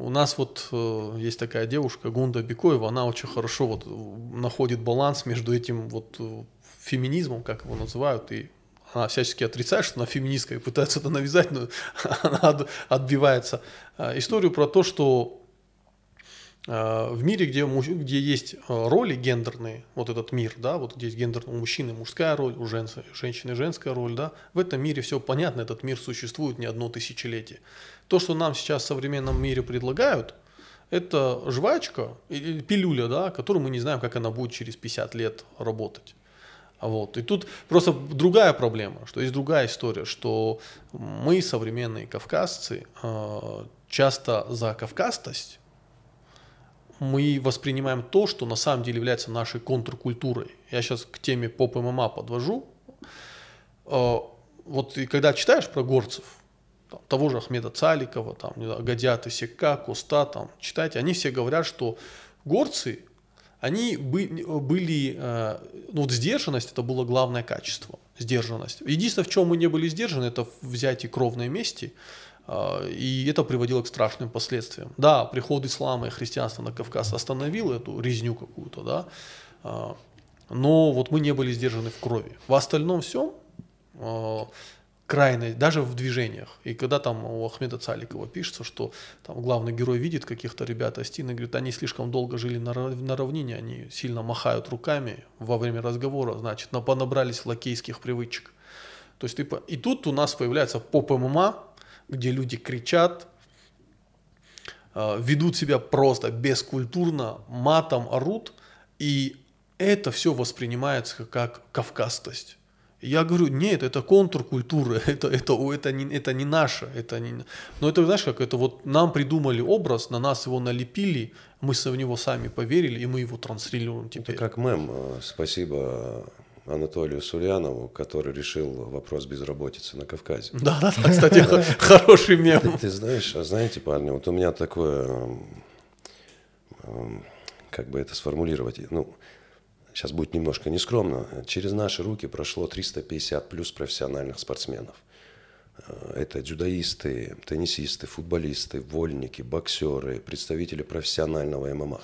у нас вот э, есть такая девушка Гунда Бекоева, она очень хорошо вот находит баланс между этим вот э, феминизмом, как его называют, и она всячески отрицает, что она феминистка и пытается это навязать, но она отбивается. А, историю про то, что а, в мире, где, где есть роли гендерные, вот этот мир, да, вот где есть гендер у мужчины мужская роль, у женщины женская роль, да, в этом мире все понятно, этот мир существует не одно тысячелетие. То, что нам сейчас в современном мире предлагают, это жвачка или пилюля, да, которую мы не знаем, как она будет через 50 лет работать. Вот. И тут просто другая проблема, что есть другая история, что мы, современные кавказцы, а, часто за кавказстость мы воспринимаем то, что на самом деле является нашей контркультурой. Я сейчас к теме поп-ММА подвожу. А, вот и когда читаешь про горцев, там, того же Ахмеда Цаликова, там, не знаю, Гадята Сека, Коста, там, читайте, они все говорят, что горцы, они были, э, ну вот сдержанность это было главное качество, сдержанность. Единственное, в чем мы не были сдержаны, это взять и кровной мести, э, и это приводило к страшным последствиям. Да, приход ислама и христианства на Кавказ остановил эту резню какую-то, да, э, но вот мы не были сдержаны в крови. В остальном всем крайность, даже в движениях. И когда там у Ахмеда Цаликова пишется, что там главный герой видит каких-то ребят Астины, говорит, они слишком долго жили на, на равнине, они сильно махают руками во время разговора, значит, понабрались лакейских привычек. То есть, типа, и тут у нас появляется поп-ММА, где люди кричат, э, ведут себя просто бескультурно, матом орут, и это все воспринимается как кавказстость. Я говорю, нет, это контркультура, это, это, это, не, это не наше. Это не... Но это, знаешь, как это вот нам придумали образ, на нас его налепили, мы в него сами поверили, и мы его транслируем теперь. Это как мем. Э, спасибо Анатолию Сульянову, который решил вопрос безработицы на Кавказе. Да, да, да кстати, хороший мем. Ты знаешь, а знаете, парни, вот у меня такое, эм, эм, как бы это сформулировать, ну, сейчас будет немножко нескромно, через наши руки прошло 350 плюс профессиональных спортсменов. Э, это дзюдоисты, теннисисты, футболисты, вольники, боксеры, представители профессионального ММА.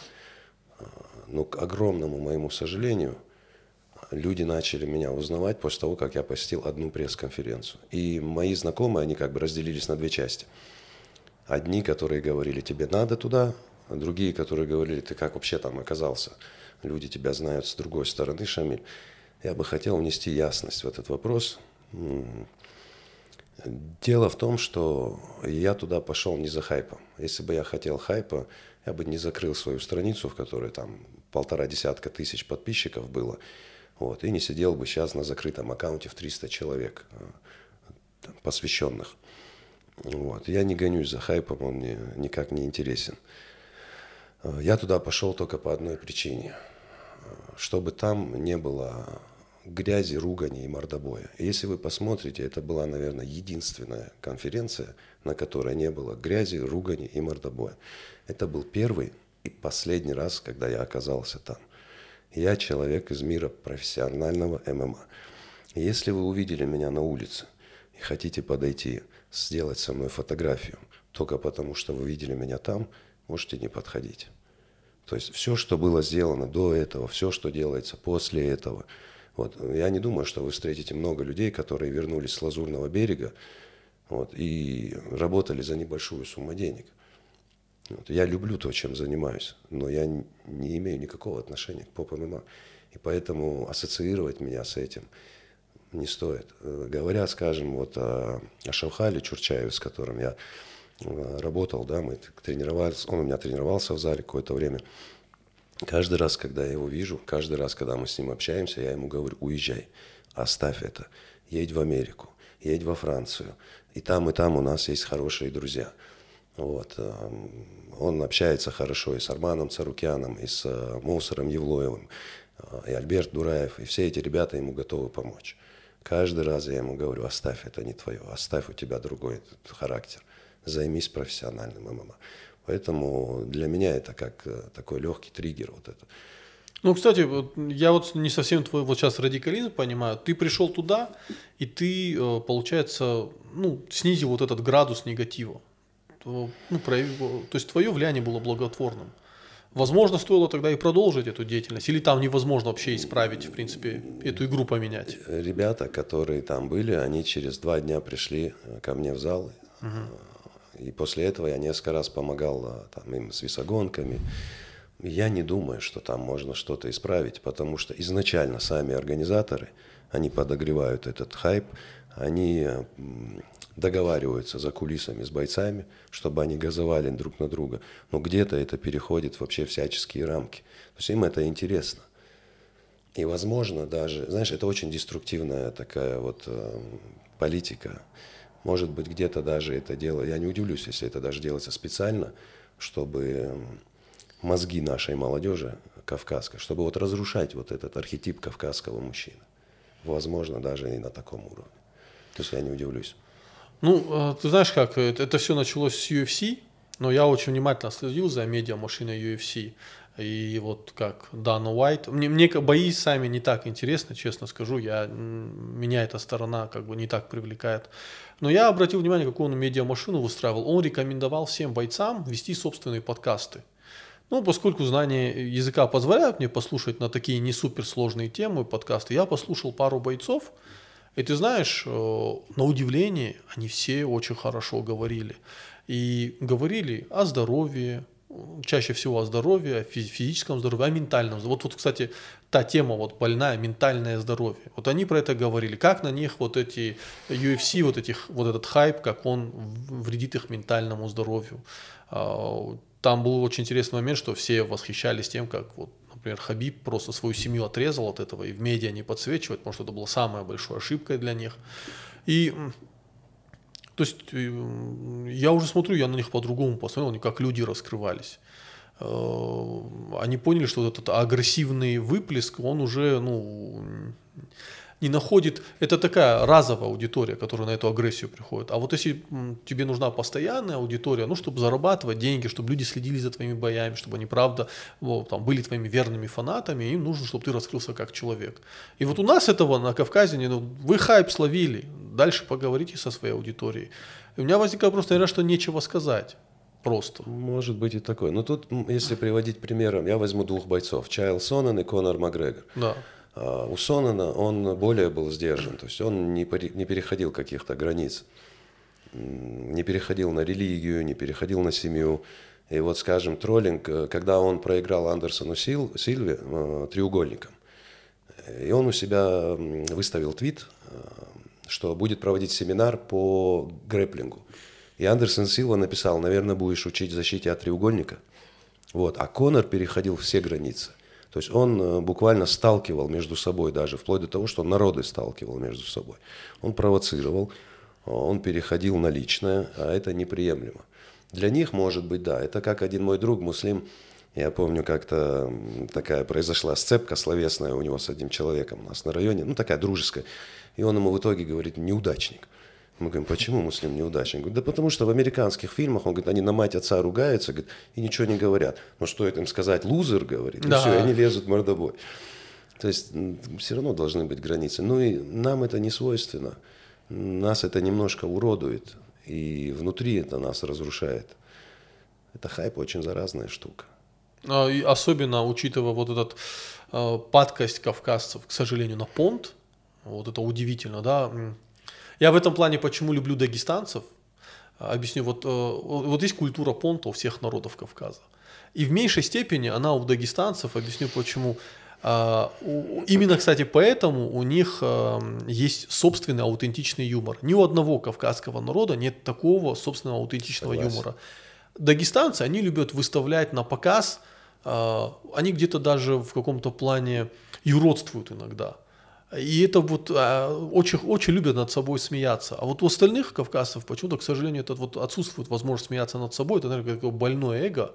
Э, Но к огромному моему сожалению, люди начали меня узнавать после того, как я посетил одну пресс-конференцию. И мои знакомые, они как бы разделились на две части. Одни, которые говорили, тебе надо туда, а другие, которые говорили, ты как вообще там оказался. Люди тебя знают с другой стороны, Шамиль. Я бы хотел внести ясность в этот вопрос. Дело в том, что я туда пошел не за хайпом. Если бы я хотел хайпа, я бы не закрыл свою страницу, в которой там полтора десятка тысяч подписчиков было, вот, и не сидел бы сейчас на закрытом аккаунте в 300 человек э, посвященных. Вот. Я не гонюсь за хайпом, он мне никак не интересен. Э, я туда пошел только по одной причине. Чтобы там не было грязи, ругани и мордобоя. Если вы посмотрите, это была, наверное, единственная конференция, на которой не было грязи, ругани и мордобоя. Это был первый и последний раз, когда я оказался там. Я человек из мира профессионального ММА. если вы увидели меня на улице и хотите подойти, сделать со мной фотографию, только потому что вы видели меня там, можете не подходить. То есть все, что было сделано до этого, все, что делается после этого – вот. Я не думаю, что вы встретите много людей, которые вернулись с Лазурного берега вот, и работали за небольшую сумму денег. Вот. Я люблю то, чем занимаюсь, но я не имею никакого отношения к поп-ММА. И поэтому ассоциировать меня с этим не стоит. Э, говоря, скажем, вот о, о Шавхале Чурчаеве, с которым я работал, да, мы тренировались, он у меня тренировался в зале какое-то время, Каждый раз, когда я его вижу, каждый раз, когда мы с ним общаемся, я ему говорю, уезжай, оставь это, едь в Америку, едь во Францию. И там, и там у нас есть хорошие друзья. Вот. Эм, он общается хорошо и с Арманом Царукяном, и с э, Мусором Евлоевым, э, и Альберт Дураев, и все эти ребята ему готовы помочь. Каждый раз я ему говорю, оставь это не твое, оставь у тебя другой характер, займись профессиональным ММА. Поэтому для меня это как э, такой легкий триггер вот это. Ну, кстати, я вот не совсем твой вот сейчас радикализм понимаю. Ты пришел туда, и ты, э, получается, ну, снизил вот этот градус негатива. Ну, проявил, то есть твое влияние было благотворным. Возможно, стоило тогда и продолжить эту деятельность, или там невозможно вообще исправить, в принципе, эту игру поменять? Ребята, которые там были, они через два дня пришли э, ко мне в зал. Угу и после этого я несколько раз помогал а, там, им с весогонками. Я не думаю, что там можно что-то исправить, потому что изначально сами организаторы, они подогревают этот хайп, они договариваются за кулисами с бойцами, чтобы они газовали друг на друга. Но где-то это переходит вообще всяческие рамки. То есть им это интересно. И, возможно, даже, знаешь, это очень деструктивная такая вот э, политика. Может быть, где-то даже это дело, я не удивлюсь, если это даже делается специально, чтобы мозги нашей молодежи кавказской, чтобы вот разрушать вот этот архетип кавказского мужчины. Возможно, даже и на таком уровне. То есть я не удивлюсь. Ну, а, ты знаешь как, это, это все началось с UFC, но я очень внимательно следил за медиа машиной UFC. И вот как Дана Уайт. Мне, мне бои сами не так интересны, честно скажу. Я, меня эта сторона как бы не так привлекает. Но я обратил внимание, какую он медиамашину выстраивал. Он рекомендовал всем бойцам вести собственные подкасты. Ну, поскольку знание языка позволяет мне послушать на такие не суперсложные темы подкасты, я послушал пару бойцов, и ты знаешь, э, на удивление, они все очень хорошо говорили. И говорили о здоровье, чаще всего о здоровье, о физическом здоровье, о ментальном здоровье. Вот, вот, кстати, та тема вот больная, ментальное здоровье. Вот они про это говорили, как на них вот эти UFC, вот, этих, вот этот хайп, как он вредит их ментальному здоровью. А, там был очень интересный момент, что все восхищались тем, как вот, например, Хабиб просто свою семью отрезал от этого и в медиа не подсвечивает, потому что это была самая большая ошибка для них. И то есть я уже смотрю, я на них по-другому посмотрел, как люди раскрывались. Э, они поняли, что вот этот агрессивный выплеск, он уже ну, не находит, это такая разовая аудитория, которая на эту агрессию приходит. А вот если тебе нужна постоянная аудитория, ну, чтобы зарабатывать деньги, чтобы люди следили за твоими боями, чтобы они, правда, вот, там, были твоими верными фанатами, им нужно, чтобы ты раскрылся как человек. И вот у нас этого на Кавказе, ну, вы хайп словили, дальше поговорите со своей аудиторией. И у меня возникает просто, наверное, что нечего сказать. Просто. Может быть и такое. Но тут, если приводить примером, я возьму двух бойцов. Чайл Сонен и Конор Макгрегор. Да. А у Сонана он более был сдержан, то есть он не, не переходил каких-то границ, не переходил на религию, не переходил на семью. И вот, скажем, троллинг, э, когда он проиграл Андерсону Сил, Сильве э, треугольником, и он у себя выставил твит, э, что будет проводить семинар по грэплингу. И Андерсон Силва написал, наверное, будешь учить защите от треугольника. Вот. А Конор переходил все границы. То есть он э, буквально сталкивал между собой даже, вплоть до того, что народы сталкивал между собой. Он провоцировал, он переходил на личное, а это неприемлемо. Для них, может быть, да. Это как один мой друг, муслим, я помню, как-то такая произошла сцепка словесная у него с одним человеком у нас на районе, ну такая дружеская. И он ему в итоге говорит, неудачник. Мы говорим, почему муслим неудачник? Говорит, да потому что в американских фильмах, он говорит, они на мать отца ругаются, говорит, и ничего не говорят. Но что это им сказать? Лузер, говорит, да. и все, и они лезут в мордобой. То есть все равно должны быть границы. Ну и нам это не свойственно. Нас это немножко уродует. И внутри это нас разрушает. Это хайп очень заразная штука. А, и особенно учитывая вот этот э, падкость кавказцев, к сожалению, на понт, вот это удивительно, да, я в этом плане почему люблю дагестанцев. Объясню, вот, э, вот есть культура понта у всех народов Кавказа. И в меньшей степени она у дагестанцев, объясню почему. А, именно, кстати, поэтому у них э, есть собственный аутентичный юмор. Ни у одного кавказского народа нет такого собственного аутентичного Согласен. юмора. Дагестанцы, они любят выставлять на показ, э, они где-то даже в каком-то плане юродствуют иногда. И это вот а, очень, очень любят над собой смеяться. А вот у остальных кавказцев почему-то, к сожалению, это вот отсутствует возможность смеяться над собой. Это, наверное, какое больное эго.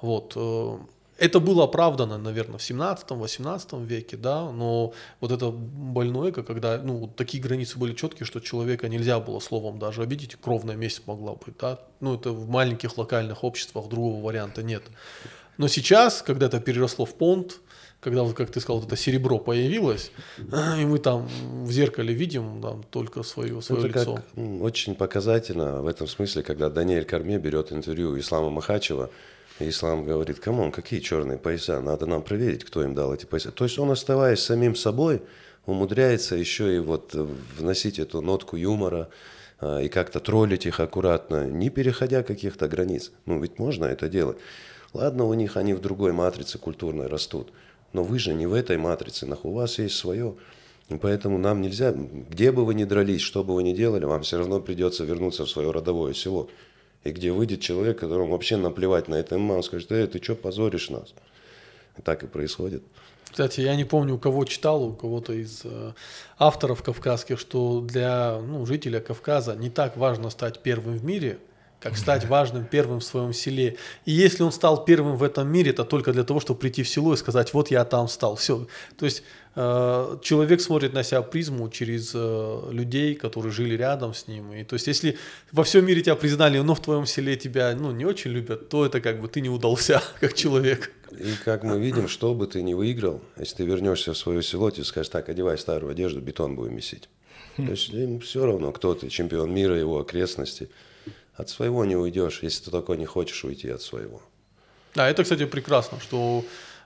Вот. Э, это было оправдано, наверное, в 17-18 веке, да, но вот это больное эго, когда ну, такие границы были четкие, что человека нельзя было словом даже обидеть, кровная месть могла быть, да. Ну, это в маленьких локальных обществах другого варианта нет. Но сейчас, когда это переросло в понт, когда, вот, как ты сказал, вот это серебро появилось, и мы там в зеркале видим там, только свое, свое это лицо. Как, очень показательно в этом смысле, когда Даниэль Карме берет интервью Ислама Махачева, и Ислам говорит, come on, какие черные пояса, надо нам проверить, кто им дал эти пояса. То есть он, оставаясь самим собой, умудряется еще и вот вносить эту нотку юмора, а, и как-то троллить их аккуратно, не переходя каких-то границ. Ну, ведь можно это делать. Ладно, у них они в другой матрице культурной растут. Но вы же не в этой матрице, у вас есть свое. Поэтому нам нельзя, где бы вы ни дрались, что бы вы ни делали, вам все равно придется вернуться в свое родовое село. И где выйдет человек, которому вообще наплевать на это ММА, он скажет, эй, ты что позоришь нас? И так и происходит. Кстати, я не помню, у кого читал, у кого-то из э, авторов кавказских, что для ну, жителя Кавказа не так важно стать первым в мире – как стать важным первым в своем селе. И если он стал первым в этом мире, это только для того, чтобы прийти в село и сказать, вот я там стал. Все. То есть э, человек смотрит на себя призму через э, людей, которые жили рядом с ним. И то есть если во всем мире тебя признали, но в твоем селе тебя ну, не очень любят, то это как бы ты не удался как человек. И как мы видим, что бы ты ни выиграл, если ты вернешься в свое село, тебе скажешь, так, одевай старую одежду, бетон будем месить. То есть им все равно, кто ты, чемпион мира, его окрестности – от своего не уйдешь, если ты только не хочешь уйти от своего. Да, это, кстати, прекрасно, что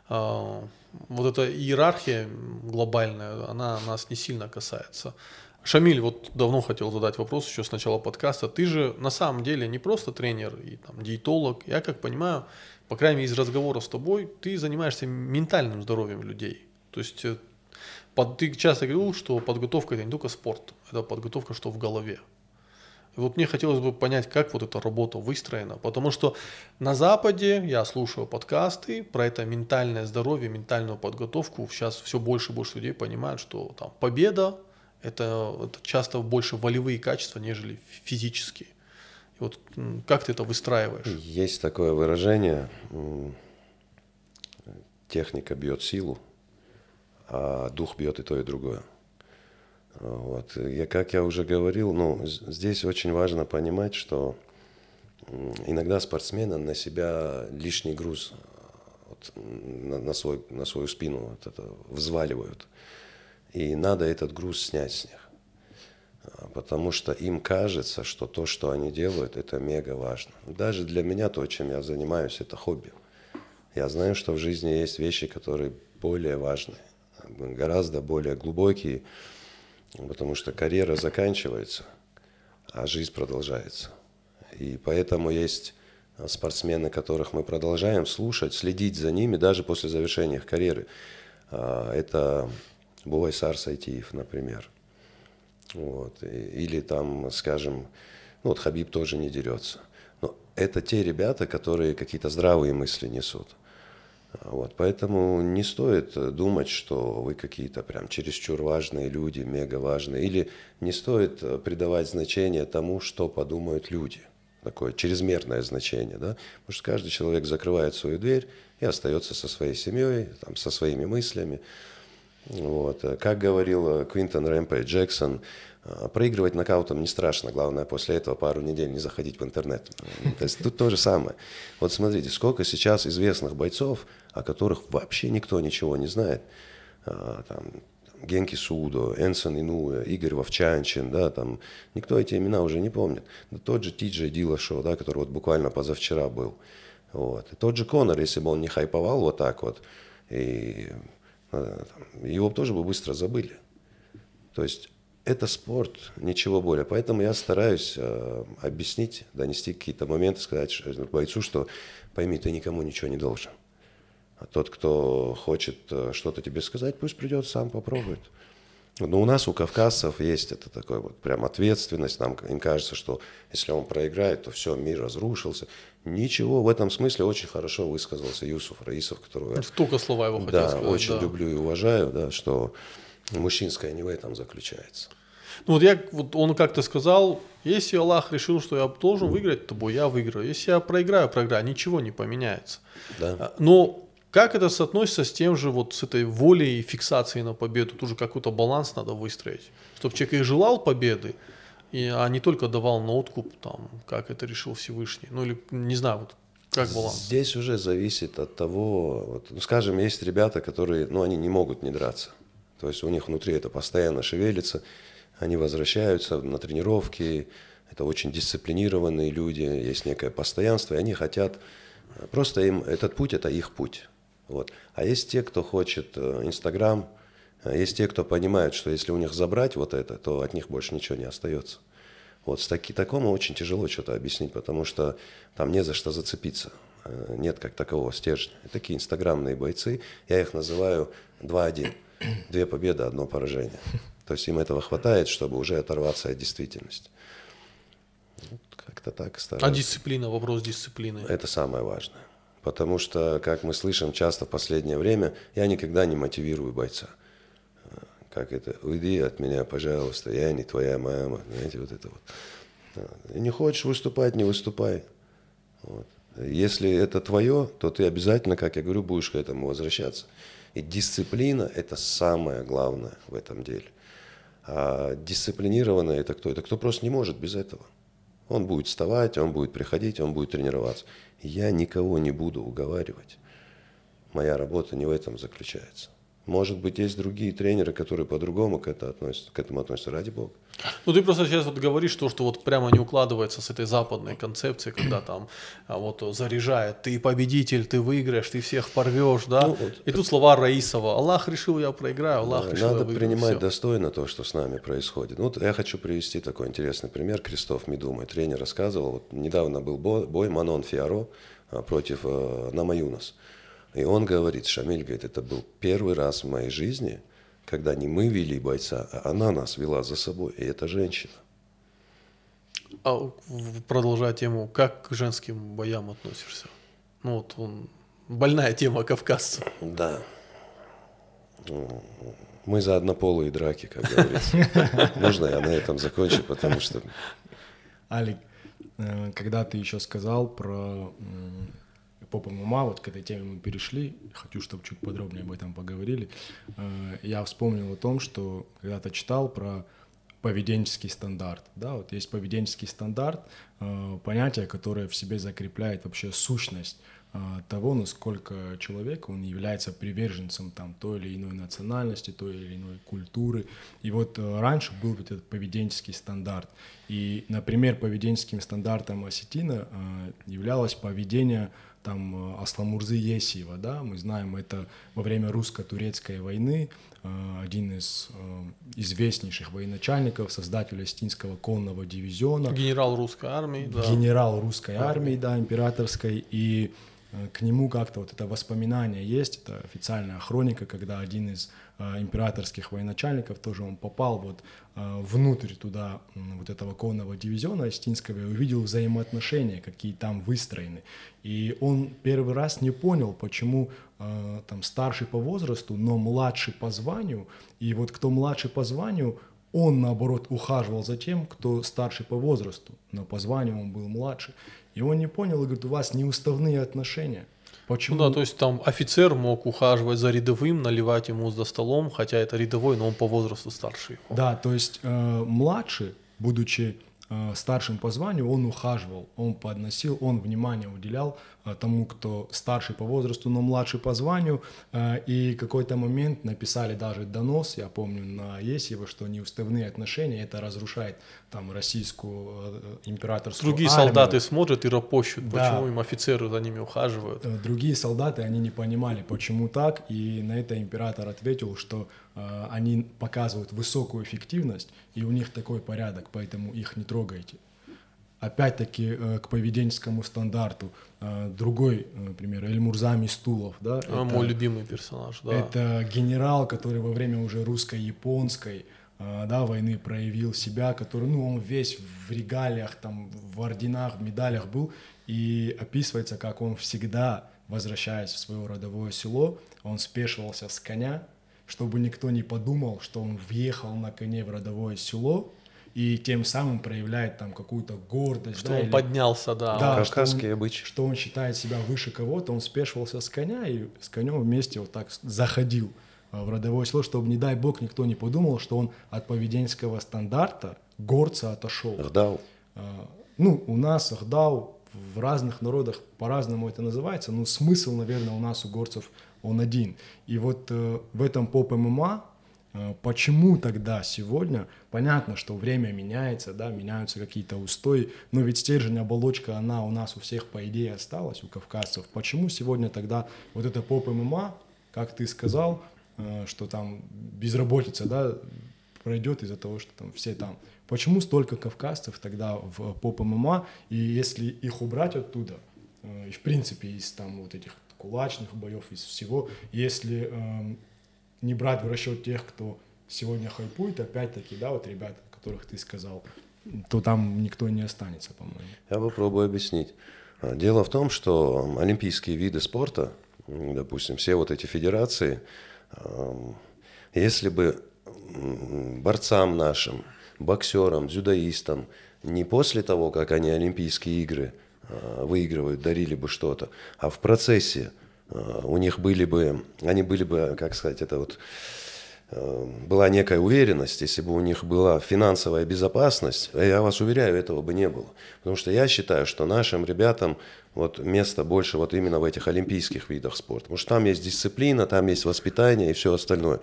э, вот эта иерархия глобальная, она нас не сильно касается. Шамиль, вот давно хотел задать вопрос еще с начала подкаста. Ты же на самом деле не просто тренер и там, диетолог. Я как понимаю, по крайней мере из разговора с тобой, ты занимаешься ментальным здоровьем людей. То есть э, под, ты часто говорил, что подготовка это не только спорт, это подготовка, что в голове. Вот мне хотелось бы понять, как вот эта работа выстроена, потому что на Западе я слушаю подкасты про это ментальное здоровье, ментальную подготовку. Сейчас все больше и больше людей понимают, что там победа это, это часто больше волевые качества, нежели физические. И вот как ты это выстраиваешь? Есть такое выражение, техника бьет силу, а дух бьет и то, и другое. Вот. Я, как я уже говорил, ну, здесь очень важно понимать, что иногда спортсмены на себя лишний груз вот, на, на, свой, на свою спину вот это взваливают. И надо этот груз снять с них. А, потому что им кажется, что то, что они делают, это мега важно. Даже для меня то, чем я занимаюсь, это хобби. Я знаю, что в жизни есть вещи, которые более важные. гораздо более глубокие, потому что карьера заканчивается, а жизнь продолжается. И поэтому есть спортсмены, которых мы продолжаем слушать, следить за ними даже после завершения их карьеры. А, это Бувай Сар Сайтиев, например. Вот. Или там, скажем, ну вот Хабиб тоже не дерется. Но это те ребята, которые какие-то здравые мысли несут. Вот, поэтому не стоит думать, что вы какие-то прям чересчур важные люди, мега важные. Или не стоит придавать значение тому, что подумают люди. Такое чрезмерное значение. Да? Потому что каждый человек закрывает свою дверь и остается со своей семьей, там, со своими мыслями. Вот. Как говорил Квинтон Рэмпей Джексон, а, проигрывать нокаутом не страшно, главное после этого пару недель не заходить в интернет. То есть тут то же самое. Вот смотрите, сколько сейчас известных бойцов, о которых вообще никто ничего не знает. А, там, Генки Судо, Энсон Инуя, Игорь Вовчанчин, да, там, никто эти имена уже не помнит. Да тот же Тиджей Дилашоу, да, который вот буквально позавчера был. Вот. И тот же Конор, если бы он не хайповал вот так вот, и, его тоже бы быстро забыли. То есть это спорт, ничего более. Поэтому я стараюсь э, объяснить, донести какие-то моменты, сказать бойцу, что пойми, ты никому ничего не должен. А тот, кто хочет э, что-то тебе сказать, пусть придет сам попробует. Но у нас, у кавказцев, есть это такое вот прям ответственность. Нам, им кажется, что если он проиграет, то все, мир разрушился. Ничего, в этом смысле очень хорошо высказался Юсуф Раисов, которого Только слова его да, сказать. очень да. люблю и уважаю, да, что мужчинское не в этом заключается. Ну вот я, вот он как-то сказал, если Аллах решил, что я должен выиграть, то я выиграю. Если я проиграю, проиграю, ничего не поменяется. Да. А, но как это соотносится с тем же, вот с этой волей и фиксацией на победу? Тут же какой-то баланс надо выстроить. Чтобы человек и желал победы, и, а не только давал на откуп, там, как это решил Всевышний. Ну или, не знаю, вот как баланс? Здесь уже зависит от того, вот, ну, скажем, есть ребята, которые, ну, они не могут не драться. То есть у них внутри это постоянно шевелится. Они возвращаются на тренировки, это очень дисциплинированные люди, есть некое постоянство, и они хотят, просто им этот путь – это их путь. Вот. А есть те, кто хочет э, Инстаграм, э, есть те, кто понимает, что если у них забрать вот это, то от них больше ничего не остается. Вот с таки, такому очень тяжело что-то объяснить, потому что там не за что зацепиться. Э, нет как такового стержня. И такие инстаграмные бойцы, я их называю 2-1. Две победы, одно поражение. То есть им этого хватает, чтобы уже оторваться от действительности. Вот как-то так стараюсь. А дисциплина, вопрос дисциплины? Это самое важное. Потому что, как мы слышим часто в последнее время, я никогда не мотивирую бойца. Как это, уйди от меня, пожалуйста, я не твоя мама. Знаете, вот это вот. Не хочешь выступать, не выступай. Вот. Если это твое, то ты обязательно, как я говорю, будешь к этому возвращаться. И дисциплина – это самое главное в этом деле. А дисциплинированный это кто? Это кто просто не может без этого. Он будет вставать, он будет приходить, он будет тренироваться. Я никого не буду уговаривать. Моя работа не в этом заключается. Может быть, есть другие тренеры, которые по-другому к, это относятся, к этому относятся, ради бога. Ну, ты просто сейчас вот говоришь то, что вот прямо не укладывается с этой западной концепцией, когда там а, вот заряжает, ты победитель, ты выиграешь, ты всех порвешь, да? Ну, вот, И тут слова Раисова, Аллах решил, я проиграю, Аллах да, решил, Надо я выиграю, принимать все. достойно то, что с нами происходит. Вот я хочу привести такой интересный пример. Кристоф Меду, мой тренер, рассказывал, вот недавно был бой Манон Фиаро а, против э, Намаюнас. И он говорит, Шамиль говорит, это был первый раз в моей жизни, когда не мы вели бойца, а она нас вела за собой, и это женщина. А продолжая тему, как к женским боям относишься? Ну вот он, больная тема кавказцев. Да. Мы за однополые драки, как говорится. Можно я на этом закончу, потому что... Алик, э, когда ты еще сказал про поп ММА, вот к этой теме мы перешли, хочу, чтобы чуть подробнее об этом поговорили. Э, я вспомнил о том, что когда-то читал про поведенческий стандарт. Да, вот есть поведенческий стандарт, э, понятие, которое в себе закрепляет вообще сущность э, того, насколько человек, он является приверженцем там той или иной национальности, той или иной культуры. И вот раньше был вот этот поведенческий стандарт. И, например, поведенческим стандартом осетина являлось поведение там э, Асламурзы Есиева, да, мы знаем, это во время русско-турецкой войны э, один из э, известнейших военачальников, создатель Остинского конного дивизиона. Генерал русской армии, да. Генерал русской армии, да, императорской, и к нему как-то вот это воспоминание есть, это официальная хроника, когда один из императорских военачальников тоже он попал вот э, внутрь туда вот этого конного дивизиона Остинского и увидел взаимоотношения, какие там выстроены. И он первый раз не понял, почему э, там старший по возрасту, но младший по званию, и вот кто младший по званию, он, наоборот, ухаживал за тем, кто старше по возрасту, но по званию он был младше. И он не понял и говорит, у вас неуставные отношения. Почему? Ну да, то есть там офицер мог ухаживать за рядовым, наливать ему за столом, хотя это рядовой, но он по возрасту старше его. Да, то есть э, младший, будучи старшим по званию, он ухаживал, он подносил, он внимание уделял Э, тому, кто старше по возрасту, но младше по званию. Э, и какой-то момент написали даже донос, я помню, на Есева, что неуставные отношения, это разрушает там российскую э, императорскую Другие армию. солдаты смотрят и ропощут, да. почему им офицеры за ними ухаживают. Другие солдаты, они не понимали, почему так, и на это император ответил, что они показывают высокую эффективность, и у них такой порядок, поэтому их не трогайте опять-таки э, к поведенческому стандарту. Э, другой э, пример, Эльмурза Мистулов. Да, а, это, мой любимый персонаж, да. Это генерал, который во время уже русско-японской да, войны проявил себя, который, ну, он весь в регалиях, там, в орденах, в медалях был, и описывается, как он всегда, возвращаясь в свое родовое село, он спешивался с коня, чтобы никто не подумал, что он въехал на коне в родовое село, и тем самым проявляет там какую-то гордость. Что да, он или, поднялся, да. да Кавказский обычай. Что он считает себя выше кого-то, он спешивался с коня и с конем вместе вот так заходил а, в родовое село, чтобы, не дай бог, никто не подумал, что он от поведенческого стандарта горца отошел. Ахдау. Ну, у нас Ахдау в разных народах по-разному это называется, но смысл, наверное, у нас у горцев он один. И вот э, в этом поп-ММА Э, почему тогда сегодня, понятно, что время меняется, да, меняются какие-то устои, но ведь стержень, оболочка, она у нас у всех, по идее, осталась, у кавказцев. Почему сегодня тогда вот это поп-ММА, как ты сказал, э, что там безработица, да, пройдет из-за того, что там все там. Почему столько кавказцев тогда в поп-ММА, и если их убрать оттуда, и в принципе из там вот этих кулачных боев, из всего, если эм, не брать в расчет тех, кто сегодня хайпует, опять-таки, да, вот ребята, которых ты сказал, то там никто не останется, по-моему. Я попробую объяснить. А, дело в том, что олимпийские виды спорта, допустим, все вот эти федерации, если бы борцам нашим, боксерам, дзюдоистам, не после того, как они Олимпийские игры выигрывают, дарили бы что-то, а в процессе Э, у них были бы, они были бы, как сказать, это вот э, была некая уверенность, если бы у них была финансовая безопасность, э, я вас уверяю, этого бы не было. Потому что я считаю, что нашим ребятам вот место больше вот именно в этих олимпийских видах спорта. Потому что там есть дисциплина, там есть воспитание и все остальное.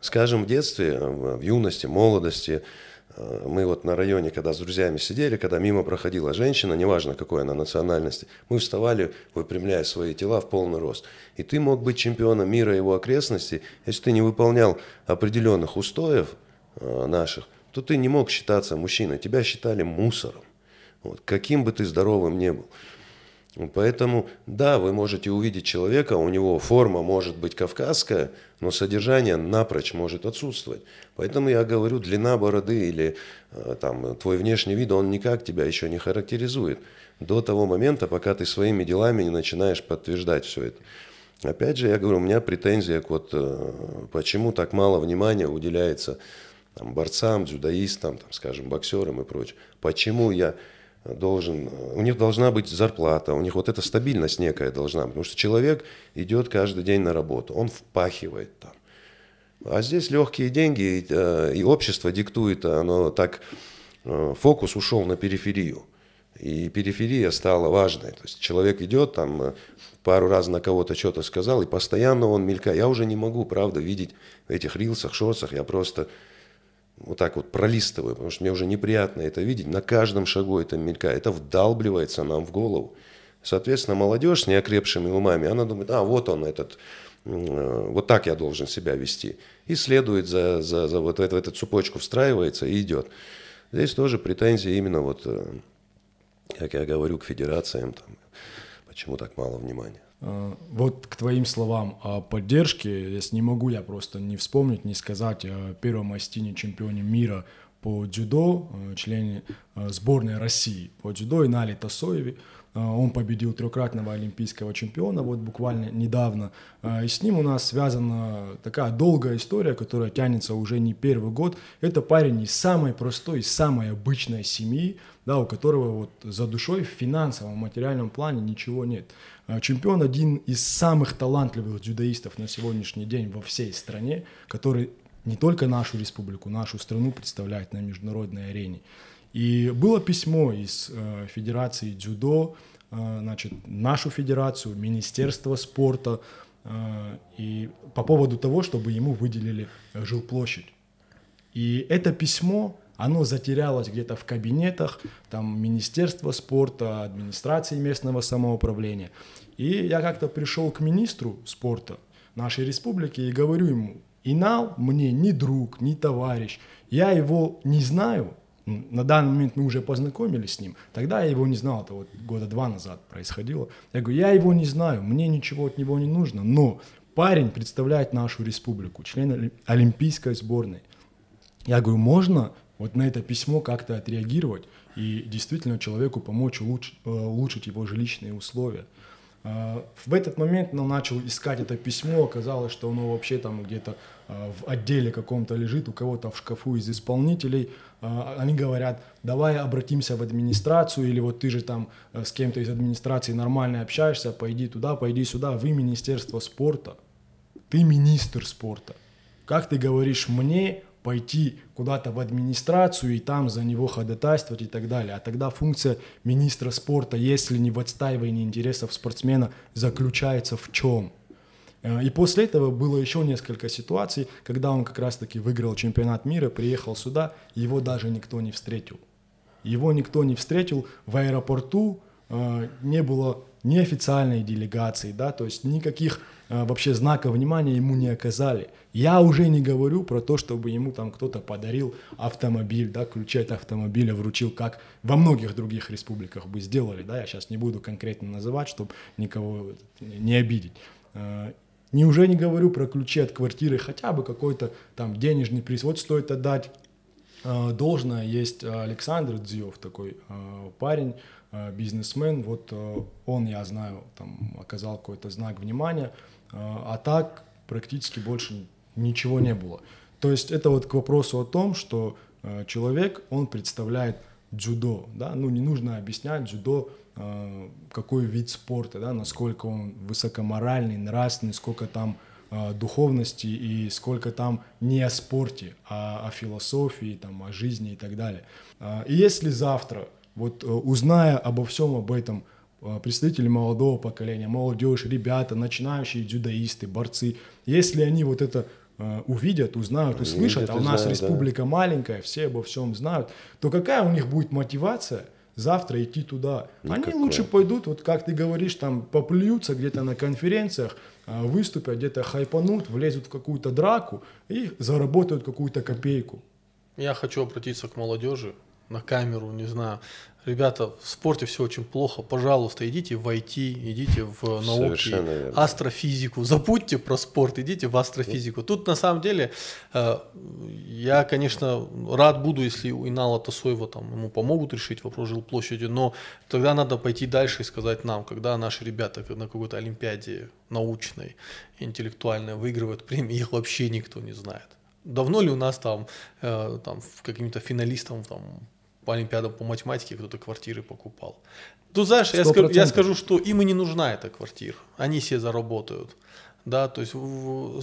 Скажем, в детстве, в юности, молодости – Э, мы вот на районе, когда с друзьями сидели, когда мимо проходила женщина, неважно какой она национальности, мы вставали, выпрямляя свои тела в полный рост. И ты мог быть чемпионом мира его окрестностей, если ты не выполнял определенных устоев э, наших, то ты не мог считаться мужчиной, тебя считали мусором. Вот, каким бы ты здоровым не был. Поэтому, да, вы можете увидеть человека, у него форма может быть кавказская, но содержание напрочь может отсутствовать. Поэтому я говорю, длина бороды или э, там, твой внешний вид, он никак тебя еще не характеризует. До того момента, пока ты своими делами не начинаешь подтверждать все это. Опять же, я говорю, у меня претензия к вот, э, почему так мало внимания уделяется там, борцам, дзюдоистам, там, скажем, боксерам и прочее. Почему я должен, у них должна быть зарплата, у них вот эта стабильность некая должна быть. Потому что человек идет каждый день на работу, он впахивает там. А здесь легкие деньги, и, э, и общество диктует, оно так, э, фокус ушел на периферию. И периферия стала важной. То есть человек идет там, э, пару раз на кого-то что-то сказал, и постоянно он мелькает. Я уже не могу, правда, видеть в этих рилсах, шорсах, я просто вот так вот пролистываю, потому что мне уже неприятно это видеть. На каждом шагу это мелькает, это вдалбливается нам в голову. Соответственно, молодежь с неокрепшими умами, она думает, а вот он этот, вот так я должен себя вести. И следует за, за, за вот эту, эту цепочку, встраивается и идет. Здесь тоже претензии именно вот, э, как я говорю, к федерациям, там, почему так мало внимания. А, вот к твоим словам о поддержке, если не могу я просто не вспомнить, не сказать о первом Астине чемпионе мира по дзюдо, э, члене э, сборной России по дзюдо Инали Тасоеве. Э, он победил трехкратного олимпийского чемпиона вот буквально недавно. И с ним у нас связана такая долгая история, которая тянется уже не первый год. Это парень из самой простой, из самой обычной семьи, да, у которого вот за душой в финансовом, материальном плане ничего нет. Чемпион один из самых талантливых дзюдоистов на сегодняшний день во всей стране, который не только нашу республику, нашу страну представляет на международной арене. И было письмо из э, Федерации дзюдо, э, значит, нашу федерацию, Министерство спорта, э, и по поводу того, чтобы ему выделили жилплощадь. И это письмо, оно затерялось где-то в кабинетах, там, Министерства спорта, администрации местного самоуправления. И я как-то пришел к министру спорта нашей республики и говорю ему, Инал мне ни друг, ни товарищ. Я его не знаю. На данный момент мы уже познакомились с ним. Тогда я его не знал, это вот года два назад происходило. Я говорю, я его не знаю, мне ничего от него не нужно, но парень представляет нашу республику, член олимпийской сборной. Я говорю, можно вот на это письмо как-то отреагировать и действительно человеку помочь улучшить, э, улучшить его жилищные условия. А, в этот момент он начал искать это письмо, оказалось, что оно вообще там где-то а, в отделе каком-то лежит, у кого-то в шкафу из исполнителей. А, они говорят, давай обратимся в администрацию, или вот ты же там э, с кем-то из администрации нормально общаешься, пойди туда, пойди сюда, вы Министерство спорта, ты министр спорта. Как ты говоришь мне пойти куда-то в администрацию и там за него ходатайствовать и так далее. А тогда функция министра спорта, если не в отстаивании интересов спортсмена, заключается в чем? Э, и после этого было еще несколько ситуаций, когда он как раз-таки выиграл чемпионат мира, приехал сюда, его даже никто не встретил. Его никто не встретил в аэропорту, э, не было ни официальной делегации, да, то есть никаких э, вообще знаков внимания ему не оказали. Я уже не говорю про то, чтобы ему там кто-то подарил автомобиль, да, ключи от автомобиля вручил, как во многих других республиках бы сделали, да, я сейчас не буду конкретно называть, чтобы никого не обидеть. Э, не уже не говорю про ключи от квартиры, хотя бы какой-то там денежный приз. Вот стоит отдать э, должное. Есть Александр Дзиев, такой парень, бизнесмен. Вот э, он, я знаю, там оказал какой-то знак внимания. Э, а так практически больше ничего не было. То есть это вот к вопросу о том, что э, человек, он представляет дзюдо, да, ну не нужно объяснять дзюдо, э, какой вид спорта, да, насколько он высокоморальный, нравственный, сколько там э, духовности и сколько там не о спорте, а о философии, там, о жизни и так далее. Э, и если завтра, вот э, узная обо всем об этом, э, представители молодого поколения, молодежь, ребята, начинающие дзюдоисты, борцы, если они вот это Э, увидят, узнают, услышат, а у нас знают, республика да. маленькая, все обо всем знают, то какая у них будет мотивация завтра идти туда? Никакой. Они лучше пойдут, вот как ты говоришь, там поплюются где-то на конференциях, выступят, где-то хайпанут, влезут в какую-то драку и заработают какую-то копейку. Я хочу обратиться к молодежи на камеру, не знаю, ребята, в спорте все очень плохо, пожалуйста, идите в IT, идите в науки, астрофизику, забудьте про спорт, идите в астрофизику. Тут на самом деле э, я, конечно, рад буду, если у Инала Тасоева там ему помогут решить вопрос жилплощади, но тогда надо пойти дальше и сказать нам, когда наши ребята на какой-то олимпиаде научной, интеллектуальной выигрывают премии, их вообще никто не знает. Давно ли у нас там, э, там каким-то финалистам там, по олимпиадам по математике кто-то квартиры покупал. Тут, знаешь, я скажу, я скажу, что им и не нужна эта квартира. Они все заработают. Да, то есть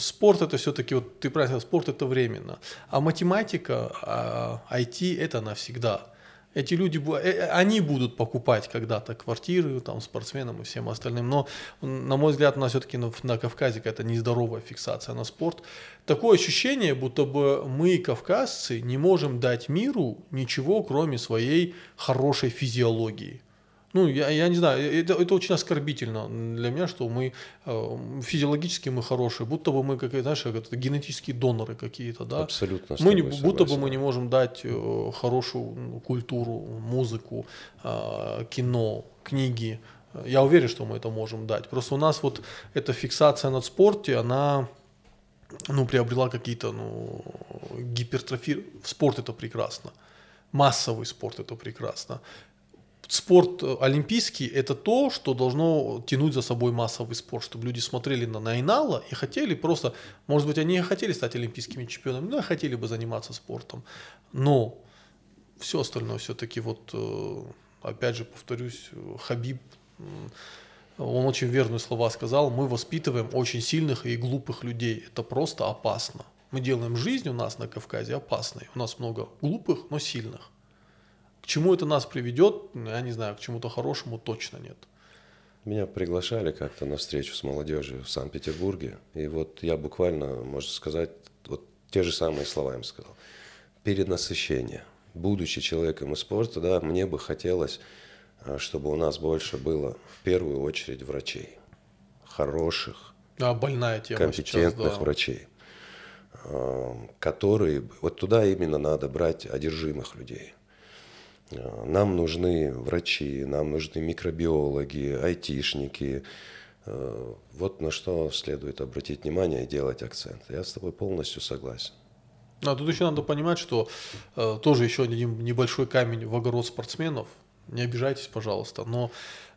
спорт это все-таки, вот ты правильно сказал, спорт это временно. А математика, а, IT это навсегда. Эти люди, э, э, они будут покупать когда-то квартиры там, спортсменам и всем остальным. Но, на мой взгляд, у нас все-таки на, на Кавказе какая-то нездоровая фиксация на спорт. Такое ощущение, будто бы мы, кавказцы, не можем дать миру ничего, кроме своей хорошей физиологии. Ну, я, я не знаю, это, это очень оскорбительно для меня, что мы э, физиологически мы хорошие, будто бы мы, как, знаешь, как это, генетические доноры какие-то, да? Абсолютно. Мы не, будто бы мы не можем дать э, хорошую ну, культуру, музыку, э, кино, книги. Я уверен, что мы это можем дать. Просто у нас вот эта фиксация над спорте, она ну, приобрела какие-то ну, гипертрофи. Спорт это прекрасно. Массовый спорт это прекрасно спорт э, олимпийский – это то, что должно тянуть за собой массовый спорт, чтобы люди смотрели на Найнала и хотели просто, может быть, они и хотели стать олимпийскими чемпионами, но хотели бы заниматься спортом. Но все остальное все-таки вот, э, опять же, повторюсь, Хабиб, он очень верные слова сказал, мы воспитываем очень сильных и глупых людей. Это просто опасно. Мы делаем жизнь у нас на Кавказе опасной. У нас много глупых, но сильных. К чему это нас приведет, я не знаю, к чему-то хорошему точно нет. Меня приглашали как-то на встречу с молодежью в Санкт-Петербурге, и вот я буквально, можно сказать, вот те же самые слова им сказал. Перенасыщение. Будучи человеком из спорта, да, мне бы хотелось, а, чтобы у нас больше было в первую очередь врачей. Хороших, а, больная тема компетентных сейчас, да. врачей, а, которые, вот туда именно надо брать одержимых людей – нам нужны врачи, нам нужны микробиологи, айтишники. Э, вот на что следует обратить внимание и делать акцент. Я с тобой полностью согласен. А тут еще надо понимать, что э, тоже еще один небольшой камень в огород спортсменов. Не обижайтесь, пожалуйста, но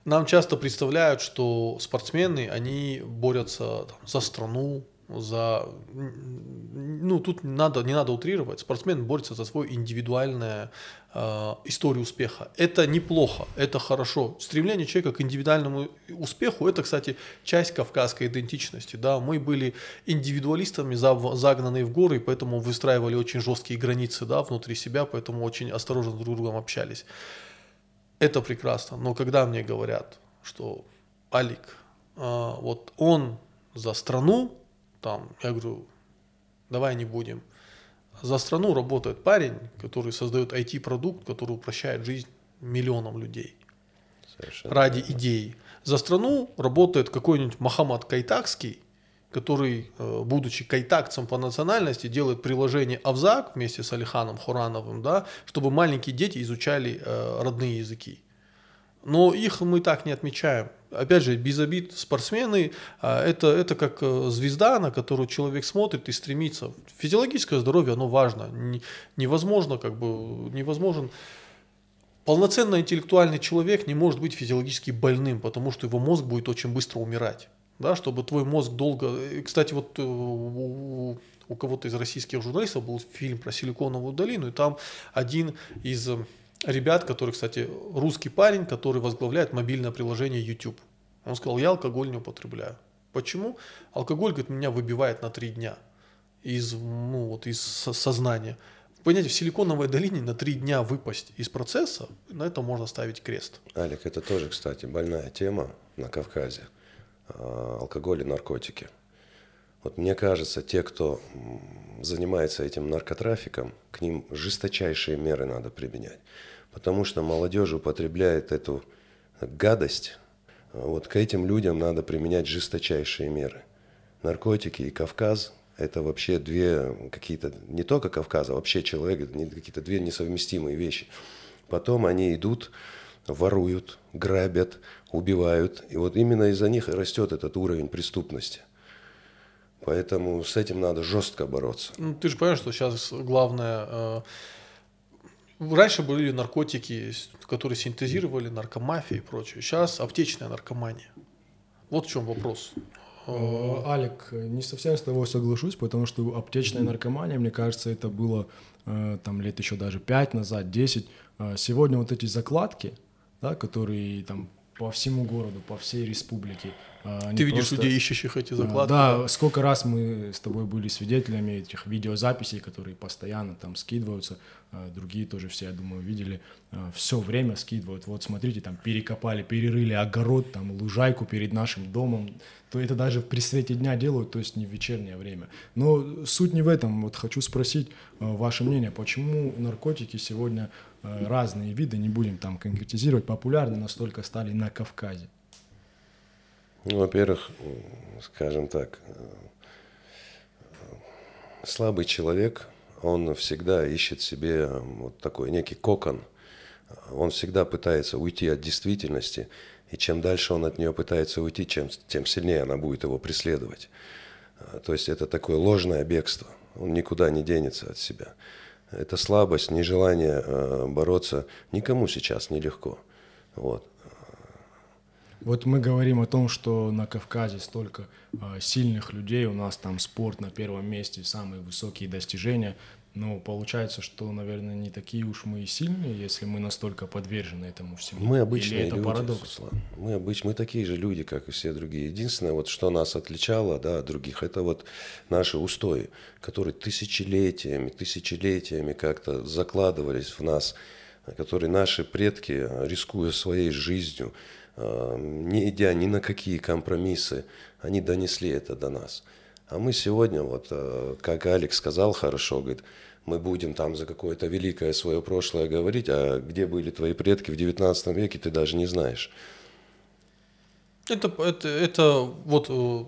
нам часто представляют, что спортсмены, они борются там, за страну, за, ну тут надо, не надо утрировать, спортсмен борется за свою индивидуальную э, историю успеха. Это неплохо, это хорошо. Стремление человека к индивидуальному успеху, это, кстати, часть кавказской идентичности. Да? Мы были индивидуалистами, загнанные в горы, поэтому выстраивали очень жесткие границы да, внутри себя, поэтому очень осторожно друг с другом общались. Это прекрасно, но когда мне говорят, что Алик, э, вот он за страну, там, я говорю, давай не будем. За страну работает парень, который создает IT-продукт, который упрощает жизнь миллионам людей. Совершенно ради верно. идеи. За страну работает какой-нибудь Махамад Кайтакский, который, э, будучи кайтакцем по национальности, делает приложение Авзак вместе с Алиханом Хурановым, да, чтобы маленькие дети изучали э, родные языки. Но их мы так не отмечаем опять же, без обид, спортсмены, а, это, это как э, звезда, на которую человек смотрит и стремится. Физиологическое здоровье, оно важно. Невозможно, как бы, невозможен полноценный интеллектуальный человек не может быть физиологически больным, потому что его мозг будет очень быстро умирать. Да, чтобы твой мозг долго... И, кстати, вот э, у, у кого-то из российских журналистов был фильм про Силиконовую долину, и там один из ребят, который, кстати, русский парень, который возглавляет мобильное приложение YouTube. Он сказал, я алкоголь не употребляю. Почему? Алкоголь, говорит, меня выбивает на три дня из, ну, вот, из сознания. Понимаете, в Силиконовой долине на три дня выпасть из процесса, на это можно ставить крест. Алик, это тоже, кстати, больная тема на Кавказе. А, алкоголь и наркотики. Вот мне кажется, те, кто занимается этим наркотрафиком, к ним жесточайшие меры надо применять потому что молодежь употребляет эту гадость. Вот к этим людям надо применять жесточайшие меры. Наркотики и Кавказ – это вообще две какие-то, не только Кавказ, а вообще человек, какие-то две несовместимые вещи. Потом они идут, воруют, грабят, убивают. И вот именно из-за них и растет этот уровень преступности. Поэтому с этим надо жестко бороться. Ну, ты же понимаешь, что сейчас главное э, Раньше были наркотики, которые синтезировали, наркомафия и прочее. Сейчас аптечная наркомания. Вот в чем вопрос. Э, Алик, не совсем с тобой соглашусь, потому что аптечная наркомания, мне кажется, это было э, там лет еще даже 5 назад, 10. Э, сегодня вот эти закладки, да, которые там по всему городу, по всей республике. Они Ты видишь просто... людей, ищущих эти закладки? Да, сколько раз мы с тобой были свидетелями этих видеозаписей, которые постоянно там скидываются. А, другие тоже все, я думаю, видели, а, все время скидывают, вот смотрите, там перекопали, перерыли огород, там лужайку перед нашим домом, то это даже при свете дня делают, то есть не в вечернее время. Но суть не в этом, вот хочу спросить а, ваше мнение, почему наркотики сегодня разные виды, не будем там конкретизировать, популярны настолько стали на Кавказе? Ну, во-первых, скажем так, слабый человек, он всегда ищет себе вот такой некий кокон. Он всегда пытается уйти от действительности, и чем дальше он от нее пытается уйти, чем, тем сильнее она будет его преследовать. То есть это такое ложное бегство. Он никуда не денется от себя. Это слабость, нежелание э, бороться никому сейчас нелегко. Вот. Вот мы говорим о том, что на Кавказе столько э, сильных людей, у нас там спорт на первом месте, самые высокие достижения. Но получается, что, наверное, не такие уж мы и сильные, если мы настолько подвержены этому всему. Мы обычные Или это люди, парадокс? Руслан. Мы, обыч... мы такие же люди, как и все другие. Единственное, вот, что нас отличало да, от других, это вот наши устои, которые тысячелетиями, тысячелетиями как-то закладывались в нас, которые наши предки, рискуя своей жизнью, э, не идя ни на какие компромиссы, они донесли это до нас. А мы сегодня, вот, э, как Алекс сказал хорошо, говорит, мы будем там за какое-то великое свое прошлое говорить, а где были твои предки в 19 веке, ты даже не знаешь. Это, это, это вот э,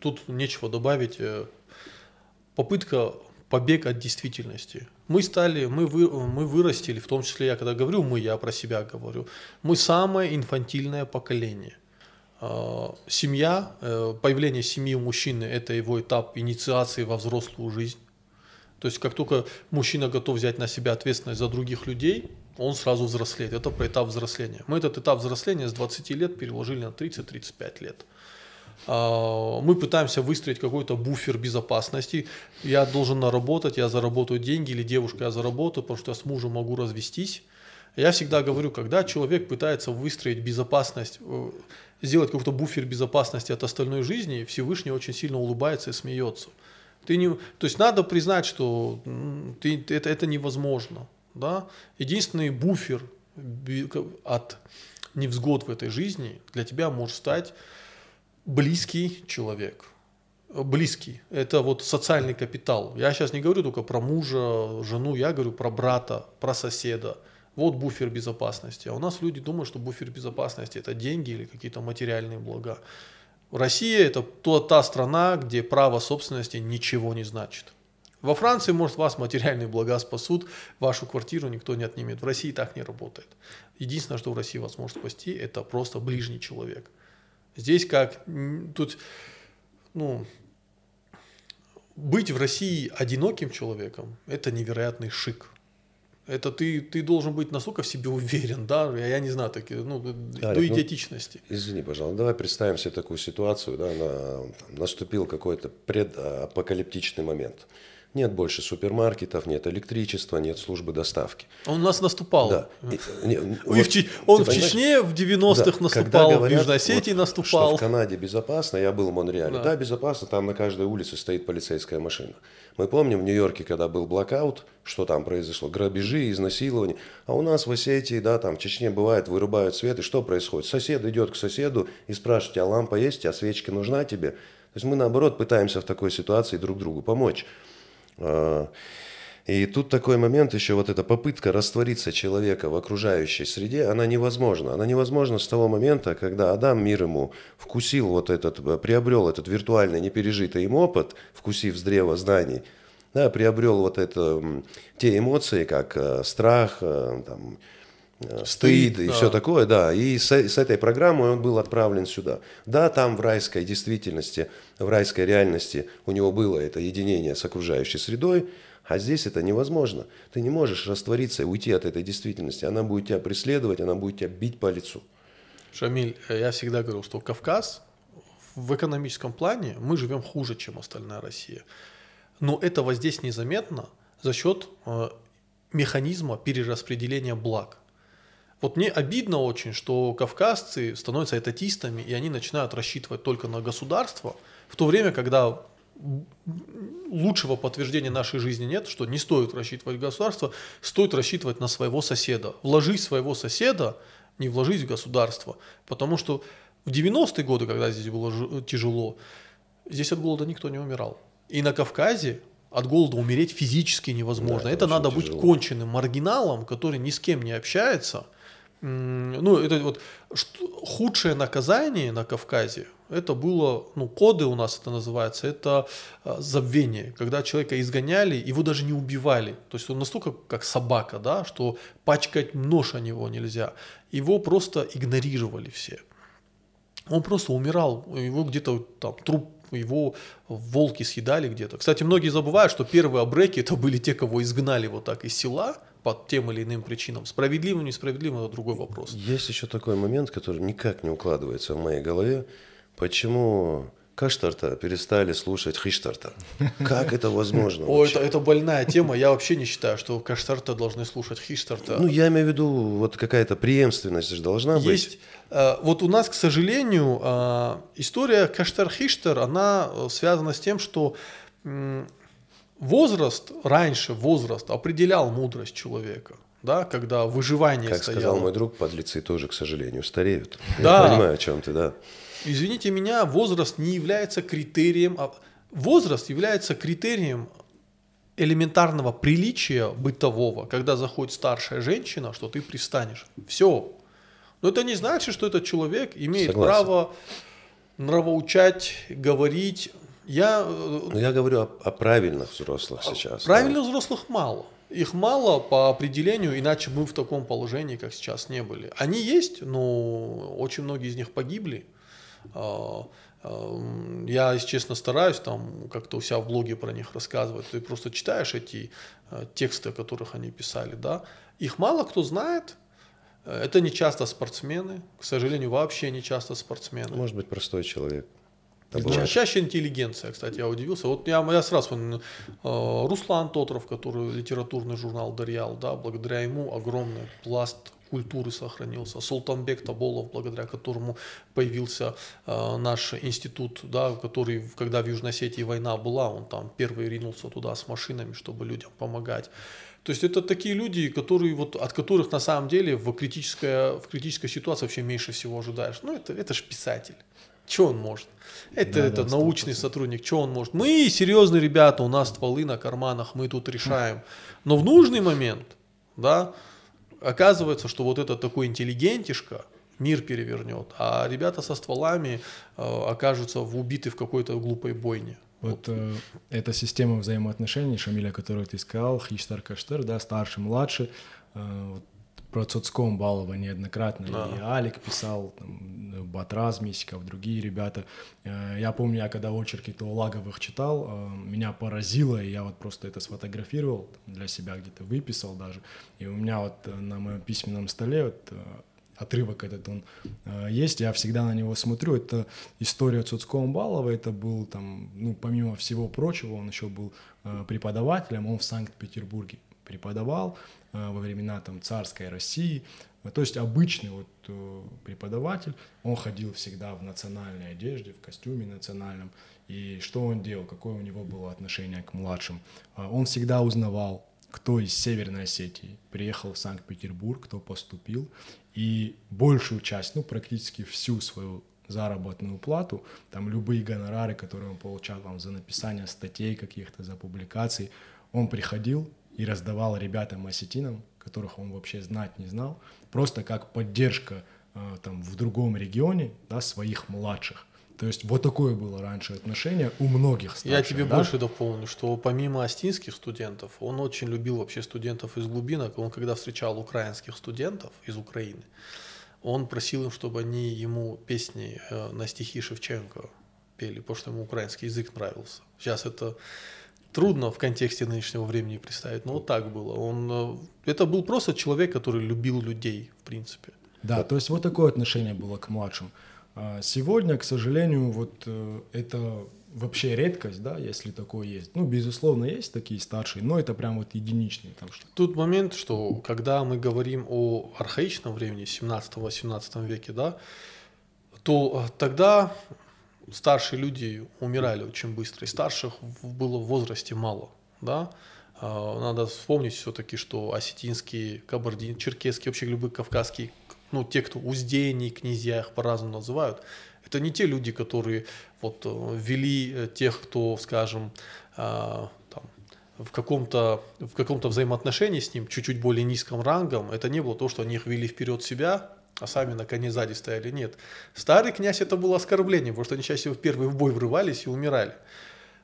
тут нечего добавить. э, Попытка побег от действительности. Мы стали, мы, вы, мы вырастили, в том числе я когда говорю мы, я про себя говорю, мы самое инфантильное поколение. А, Семья, э, появление семьи у мужчины – это его этап инициации во взрослую жизнь. То есть как только мужчина готов взять на себя ответственность за других людей, он сразу взрослеет. Это про этап взросления. Мы этот этап взросления с 20 лет переложили на 30-35 лет. А, Мы пытаемся выстроить какой-то буфер безопасности. Я должен наработать, я заработаю деньги, или девушка, я заработаю, потому что я с мужем могу развестись. Я всегда говорю, когда человек пытается выстроить безопасность, э, сделать какой-то буфер безопасности от остальной жизни, Всевышний очень сильно улыбается и смеется. Ты не, то есть надо признать, что ты, это, это невозможно. Да? Единственный буфер от невзгод в этой жизни для тебя может стать близкий человек. Близкий. Это вот социальный капитал. Я сейчас не говорю только про мужа, жену, я говорю про брата, про соседа. Вот буфер безопасности. А у нас люди думают, что буфер безопасности это деньги или какие-то материальные блага. Россия это то, та страна, где право собственности ничего не значит. Во Франции, может, вас материальные блага спасут, вашу квартиру никто не отнимет. В России так не работает. Единственное, что в России вас может спасти, это просто ближний человек. Здесь как тут, ну, быть в России одиноким человеком – это невероятный шик. Это ты, ты должен быть настолько в себе уверен, да, я, я не знаю, такие, ну, до ну, идиотичности. Извини, пожалуйста, давай представим себе такую ситуацию, да, на, там, наступил какой-то предапокалиптичный момент. Нет больше супермаркетов, нет электричества, нет службы доставки. Он у нас наступал. Да. И- не, вот в он в? Чечне в 90-х Да, наступал, в говорят, Южной Осетии вот, наступал. Что в Канаде безопасно, я был в Монреале. Да. Да. безопасно, там на каждой улице стоит полицейская машина. Мы помним в Нью-Йорке, когда был блокаут, что там произошло? Грабежи, изнасилования. А у нас в Осетии, да, там в Чечне бывает, вырубают свет, и что происходит? Сосед идет к соседу и спрашивает, а лампа есть, а свечка нужна тебе? То есть мы, наоборот, пытаемся в такой ситуации друг другу помочь. А, И тут такой момент еще, вот эта попытка раствориться человека в окружающей среде, она невозможна. Она невозможна с того момента, когда Адам, мир ему, вкусил вот этот, э, приобрел этот виртуальный, непережитый им опыт, вкусив с древа знаний, да, приобрел вот это, те эмоции, как э, страх, э, там, стыд и да. все такое, да. И с, с этой программой он был отправлен сюда. Да, там в райской действительности, в райской реальности у него было это единение с окружающей средой, а здесь это невозможно. Ты не можешь раствориться и уйти от этой действительности. Она будет тебя преследовать, она будет тебя бить по лицу. Шамиль, э, я всегда говорил, что Кавказ в экономическом плане мы живем хуже, чем остальная Россия. Но этого здесь незаметно за счет э, механизма перераспределения благ. Вот мне обидно очень, что кавказцы становятся этатистами, и они начинают рассчитывать только на государство, в то время, когда лучшего подтверждения нашей жизни нет, что не стоит рассчитывать государство, стоит рассчитывать на своего соседа. Вложись в своего соседа, не вложись в государство. Потому что в 90-е годы, когда здесь было жи- тяжело, здесь от голода никто не умирал. И на Кавказе от голода умереть физически невозможно. Да, это это надо очень быть тяжело. конченным маргиналом, который ни с кем не общается. Ну, это вот что- худшее наказание на Кавказе, это было, ну, коды у нас это называется, это а, забвение, когда человека изгоняли, его даже не убивали. То есть он настолько как собака, да, что пачкать нож о него нельзя. Его просто игнорировали все. Он просто умирал, его где-то там труп, его волки съедали где-то. Кстати, многие забывают, что первые абреки это были те, кого изгнали вот так из села по тем или иным причинам. Справедливым, несправедливым, это другой вопрос. Есть еще такой момент, который никак не укладывается в моей голове. Почему Каштарта перестали слушать Хиштарта? Как это возможно? О, это, это больная тема. Я вообще не считаю, что Каштарта должны слушать Хиштарта. Ну, я имею в виду, вот какая-то преемственность же должна Есть, быть. э, вот у нас, к сожалению, э, история Каштар-Хиштар, она э, связана с тем, что возраст, раньше возраст определял мудрость человека, да, когда выживание Как стояло. сказал мой друг, подлецы тоже, к сожалению, стареют. Да. Я понимаю, о чем ты, да. Извините меня, возраст не является критерием, а возраст является критерием элементарного приличия бытового, когда заходит старшая женщина, что ты пристанешь. Все. Но это не значит, что этот человек имеет Согласен. право нравоучать, говорить. Я Но я говорю о, о правильных взрослых сейчас. Правильных взрослых мало. Их мало по определению, иначе мы в таком положении, как сейчас, не были. Они есть, но очень многие из них погибли. А, а, Я, если честно, стараюсь там как-то у себя в блоге про них рассказывать. Ты просто читаешь эти э, тексты, о которых они писали, да. Их мало кто знает. Это не часто спортсмены, к сожалению, вообще не часто спортсмены. Да. Может быть, простой человек. Бывает. чаще интеллигенция, кстати, я удивился. Вот я, я сразу вспомнил, э, Руслан Тотров, который литературный журнал «Дарьял», да, благодаря ему огромный пласт культуры сохранился. Султанбек Таболов, благодаря которому появился э, наш институт, да, который, когда в Южной Осетии война была, он там первый ринулся туда с машинами, чтобы людям помогать. То есть это такие люди, которые, вот, от которых на самом деле в, критической, в критической ситуации вообще меньше всего ожидаешь. Ну, это, это же писатель. Что он может? Это, Да, это да, научный 100%. сотрудник, что он может? Мы серьезные ребята, у нас стволы на карманах, мы тут решаем. Но в нужный момент, да, оказывается, что вот этот такой интеллигентишка мир перевернет, а ребята со стволами э, окажутся в- убиты в какой-то глупой бойне. Вот э, эта система взаимоотношений, Шамиля, которую ты сказал, Хиштар Каштар, да, старший, младший, э, вот про Цоцком Балова неоднократно Да. и Алик писал, там, Батраз Мисиков, другие ребята. Э, я помню, я когда очерки Туалаговых читал, э, меня поразило, и я вот просто это сфотографировал для себя, где-то выписал даже. И у меня вот э, на моем письменном столе вот э, отрывок этот он э, есть, я всегда на него смотрю. Это история Цуцкого Балова, это был там, ну, помимо всего прочего, он еще был э, преподавателем, он в Санкт-Петербурге преподавал э, во времена там царской России. Э, То есть обычный вот э, преподаватель, он ходил всегда в национальной одежде, в костюме национальном. И что он делал, какое у него было отношение к младшим? Э, Он всегда узнавал, кто из Северной Осетии приехал в Санкт-Петербург, кто поступил, и большую часть, ну, практически всю свою заработную плату, там любые гонорары, которые он получал там, за написание статей каких-то, за публикации, он приходил и раздавал ребятам-осетинам, которых он вообще знать не знал, просто как поддержка э, там в другом регионе, да, своих младших. То есть вот такое было раньше отношение у многих старших. Я тебе да? больше дополню, что помимо остинских студентов, он очень любил вообще студентов из глубинок. Он когда встречал украинских студентов из Украины, он просил им, чтобы они ему песни э, на стихи Шевченко пели, потому что ему украинский язык нравился. Сейчас это трудно в контексте нынешнего времени представить, но вот так было. Он, э, это был просто человек, который любил людей, в принципе. Да, то есть вот такое отношение было к младшим. А Сегодня, к сожалению, вот э, это вообще редкость, да, если такое есть. Ну, безусловно, есть такие старшие, но это прям вот единичные там что Тут момент, что когда мы говорим о архаичном времени, 17-18 веке, да, то э, тогда старшие люди умирали очень быстро, и старших было в возрасте мало, да. А, Надо вспомнить все-таки, что осетинские, кабардин, черкесские, вообще любые кавказские, ну, те, кто уздении, князья их по-разному называют, это не те люди, которые вот э, вели э, тех, кто, скажем, а, там, в каком-то в каком-то взаимоотношении с ним, чуть-чуть более низком рангом, это не было то, что они их вели вперед себя, а сами на коне сзади стояли. Нет. Старый князь это было оскорбление, потому что они чаще всего в первый в бой врывались и умирали.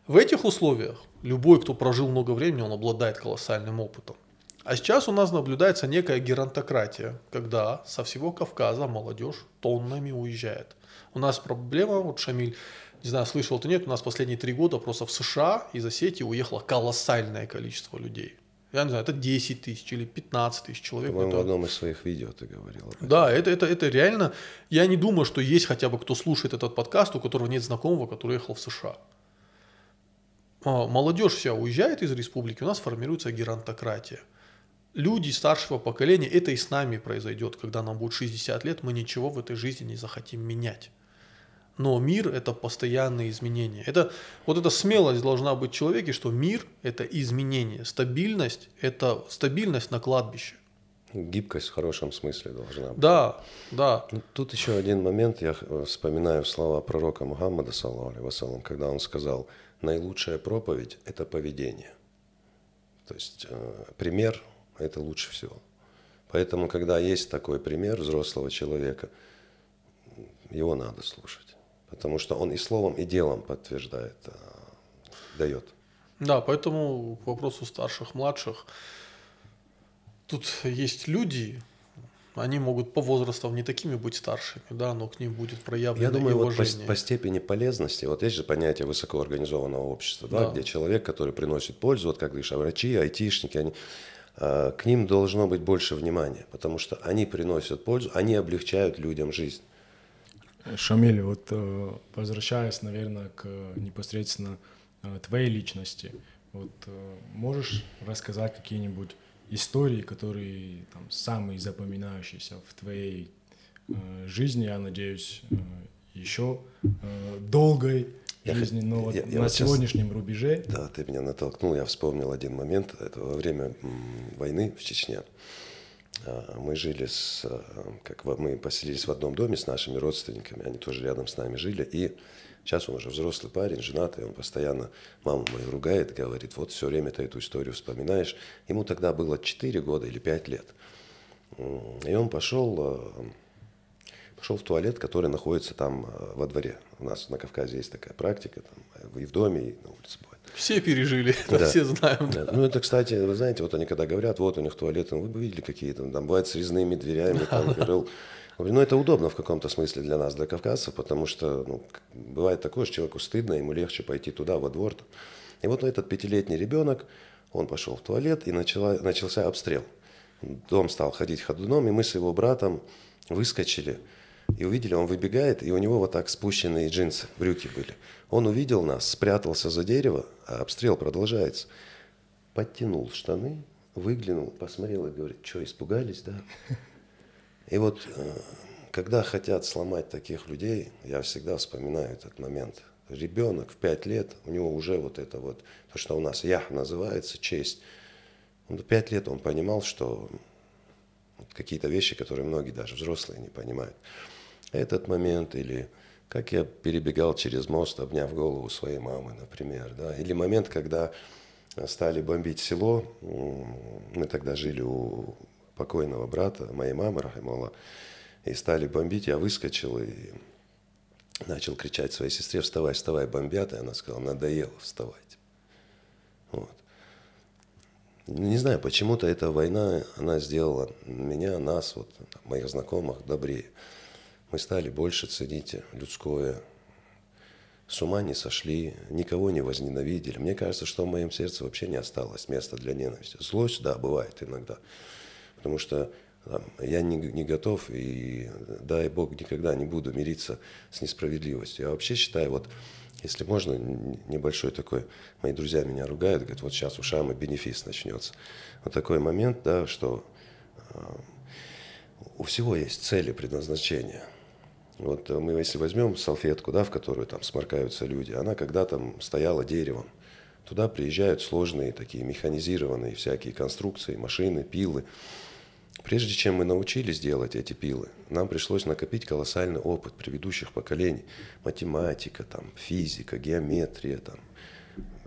В этих условиях любой, кто прожил много времени, он обладает колоссальным опытом. А сейчас у нас наблюдается некая геронтократия, когда со всего Кавказа молодежь тоннами уезжает. У нас проблема, вот Шамиль, не знаю, слышал ты нет, у нас последние три года просто в США из Осетии уехало колоссальное количество людей. Я не знаю, это 10 тысяч или 15 тысяч человек. По-моему, это... в одном из своих видео ты говорил. Да, это, это, это реально. Я не думаю, что есть хотя бы кто слушает этот подкаст, у которого нет знакомого, который ехал в США. А, молодежь вся уезжает из республики, у нас формируется геронтократия. Люди старшего поколения, это и с нами произойдет, когда нам будет 60 лет, мы ничего в этой жизни не захотим менять. Но мир – это постоянные изменения. Это, вот эта смелость должна быть в человеке, что мир – это изменение. Стабильность – это стабильность на кладбище. Гибкость в хорошем смысле должна быть. Да, да. Ну, тут еще один момент. Я вспоминаю слова пророка Мухаммада, саллаху когда он сказал, наилучшая проповедь – это поведение. То есть э, пример – это лучше всего. Поэтому, когда есть такой пример взрослого человека, его надо слушать потому что он и словом, и делом подтверждает, э, дает. Да, поэтому к вопросу старших, младших, тут есть люди, они могут по возрасту не такими быть старшими, да, но к ним будет проявлено Я думаю, вот по, по степени полезности, вот есть же понятие высокоорганизованного общества, да, да. где человек, который приносит пользу, вот как говоришь, а врачи, айтишники, они, э, к ним должно быть больше внимания, потому что они приносят пользу, они облегчают людям жизнь. Шамиль, вот э, возвращаясь, наверное, к непосредственно э, твоей личности, вот э, можешь рассказать какие-нибудь истории, которые там самые запоминающиеся в твоей жизни, я надеюсь, еще долгой я жизни, но вот я, я на вот сегодняшнем сейчас, рубеже. Да, ты меня натолкнул, я вспомнил один момент, это во время войны в Чечне. А, мы жили с, а, как мы поселились в одном доме с нашими родственниками, они тоже рядом с нами жили, и сейчас он уже взрослый парень, женатый, он постоянно маму мою ругает, говорит, вот все время ты эту историю вспоминаешь. Ему тогда было 4 года или 5 лет. И он пошел, а, пошел в туалет, который находится там во дворе. У нас на Кавказе есть такая практика, там, и в доме, и на улице бывает. Все пережили, да. все знаем. Да. Ну, это, кстати, вы знаете, вот они когда говорят, вот у них туалет, ну, вы бы видели какие-то, там бывает с резными дверями, там, говорил. Ну, это удобно в каком-то смысле для нас, для кавказцев, потому что ну, бывает такое, что человеку стыдно, ему легче пойти туда, во двор. Там. И вот этот пятилетний ребенок, он пошел в туалет, и начала, начался обстрел. Дом стал ходить ходуном, и мы с его братом выскочили – и увидели, он выбегает, и у него вот так спущенные джинсы, брюки были. Он увидел нас, спрятался за дерево, а обстрел продолжается. Подтянул штаны, выглянул, посмотрел и говорит, что, испугались, да? И вот, э, когда хотят сломать таких людей, я всегда вспоминаю этот момент. Ребенок в пять лет, у него уже вот это вот, то, что у нас ях называется, честь. Он в пять лет он понимал, что какие-то вещи, которые многие даже взрослые не понимают этот момент, или как я перебегал через мост, обняв голову своей мамы, например, да, или момент, когда стали бомбить село, мы тогда жили у покойного брата, моей мамы, Рахимола, и стали бомбить, я выскочил и начал кричать своей сестре, вставай, вставай, бомбят, и она сказала, надоело вставать. Вот. Не знаю, почему-то эта война, она сделала меня, нас, вот, моих знакомых добрее мы стали больше ценить людское. С ума не сошли, никого не возненавидели. Мне кажется, что в моем сердце вообще не осталось места для ненависти. Злость, да, бывает иногда. Потому что там, я не, не готов и, дай Бог, никогда не буду мириться с несправедливостью. Я вообще считаю, вот, если можно, небольшой такой, мои друзья меня ругают, говорят, вот сейчас у Шамы бенефис начнется. Вот такой момент, да, что э, у всего есть цели, предназначения – вот э, мы, если возьмем салфетку, да, в которую там сморкаются люди, она когда-то стояла деревом. Туда приезжают сложные такие механизированные всякие конструкции, машины, пилы. Прежде чем мы научились делать эти пилы, нам пришлось накопить колоссальный опыт предыдущих поколений. Математика, там, физика, геометрия, там,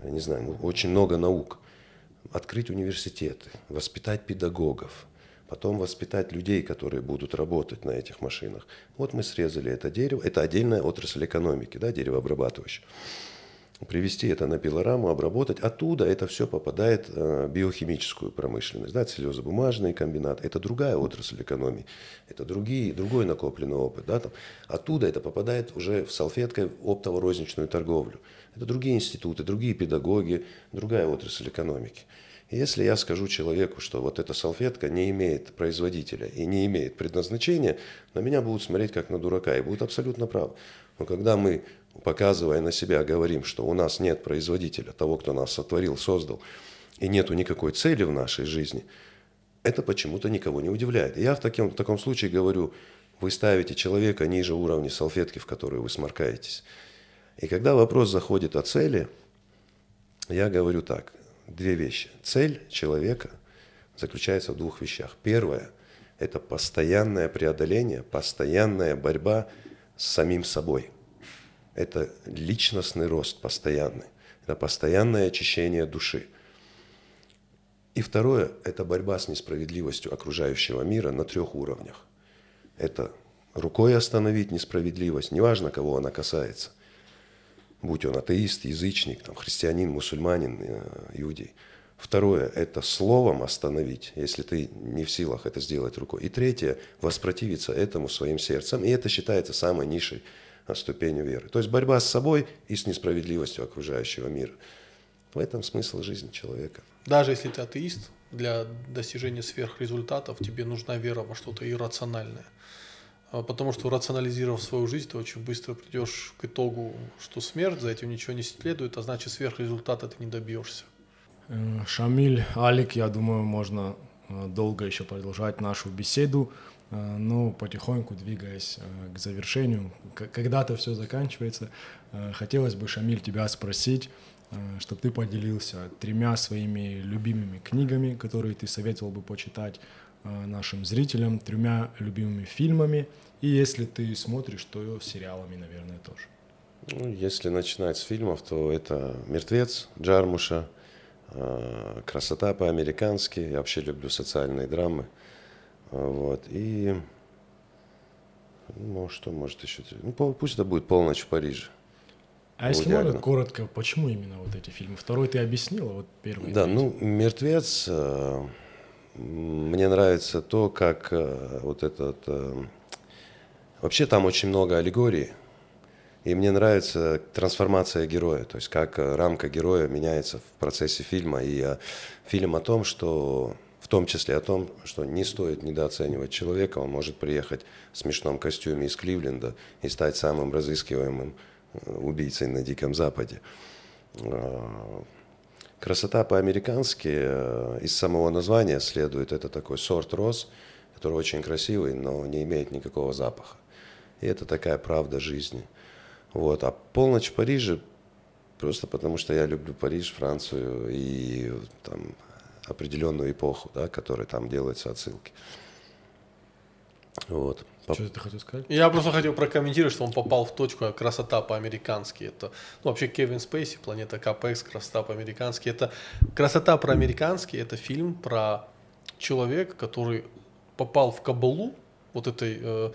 я не знаю, ну, очень много наук. открыть университеты, воспитать педагогов, потом воспитать людей, которые будут работать на этих машинах. Вот мы срезали это дерево, это отдельная отрасль экономики, да, деревообрабатывающая привести это на пилораму, обработать. Оттуда это все попадает в биохимическую промышленность, да, целлюлозобумажный комбинат. Это другая отрасль экономии, это другие, другой накопленный опыт. Да, там. Оттуда это попадает уже в салфеткой оптово-розничную торговлю. Это другие институты, другие педагоги, другая отрасль экономики. Если я скажу человеку, что вот эта салфетка не имеет производителя и не имеет предназначения, на меня будут смотреть как на дурака и будут абсолютно правы. Но когда мы показывая на себя, говорим, что у нас нет производителя, того, кто нас сотворил, создал, и нету никакой цели в нашей жизни, это почему-то никого не удивляет. И я в таком, в таком случае говорю, вы ставите человека ниже уровня салфетки, в которую вы сморкаетесь. И когда вопрос заходит о цели, я говорю так, две вещи. Цель человека заключается в двух вещах. Первое – это постоянное преодоление, постоянная борьба с самим собой – это личностный рост постоянный, это постоянное очищение души. И второе – это борьба с несправедливостью окружающего мира на трех уровнях. Это рукой остановить несправедливость, неважно, кого она касается. Будь он атеист, язычник, там, христианин, мусульманин, э, иудей. Второе – это словом остановить, если ты не в силах это сделать рукой. И третье – воспротивиться этому своим сердцем. И это считается самой низшей ступенью веры. То есть борьба с собой и с несправедливостью окружающего мира. В этом смысл жизни человека. Даже если ты атеист, для достижения сверхрезультатов тебе нужна вера во что-то иррациональное. А потому что рационализировав свою жизнь, ты очень быстро придешь к итогу, что смерть, за этим ничего не следует, а значит сверхрезультата ты не добьешься. Э, Шамиль, Алик, я думаю, можно э, долго еще продолжать нашу беседу. Э, но потихоньку двигаясь к завершению, когда-то все заканчивается, хотелось бы, Шамиль, тебя спросить, чтобы ты поделился тремя своими любимыми книгами, которые ты советовал бы почитать нашим зрителям, тремя любимыми фильмами, и если ты смотришь, то сериалами, наверное, тоже. Ну, если начинать с фильмов, то это «Мертвец» Джармуша, «Красота по-американски», я вообще люблю социальные драмы – вот. И ну, что может еще? Ну, пусть это будет полночь в Париже. А если можно коротко, почему именно вот эти фильмы? Второй ты объяснил, а вот первый. Да, ну мертвец. Э, мне нравится то, как э, вот этот. Э, вообще там очень много аллегорий. И мне нравится трансформация героя, то есть как рамка героя меняется в процессе фильма. И фильм о том, что том числе о том, что не стоит недооценивать человека. Он может приехать в смешном костюме из Кливленда и стать самым разыскиваемым э, убийцей на Диком Западе. Красота по-американски э, из самого названия следует. Это такой сорт роз, который очень красивый, но не имеет никакого запаха. И это такая правда жизни. Вот. А полночь в Париже просто потому, что я люблю Париж, Францию и там определенную эпоху, да, которой там делаются отсылки. Вот. Что ты хотел сказать? Я просто хотел прокомментировать, что он попал в точку красота по-американски. Это ну, вообще Кевин Спейси, планета КПХ, красота по-американски. Это красота по-американски. Это фильм про человека, который попал в кабалу вот этой э,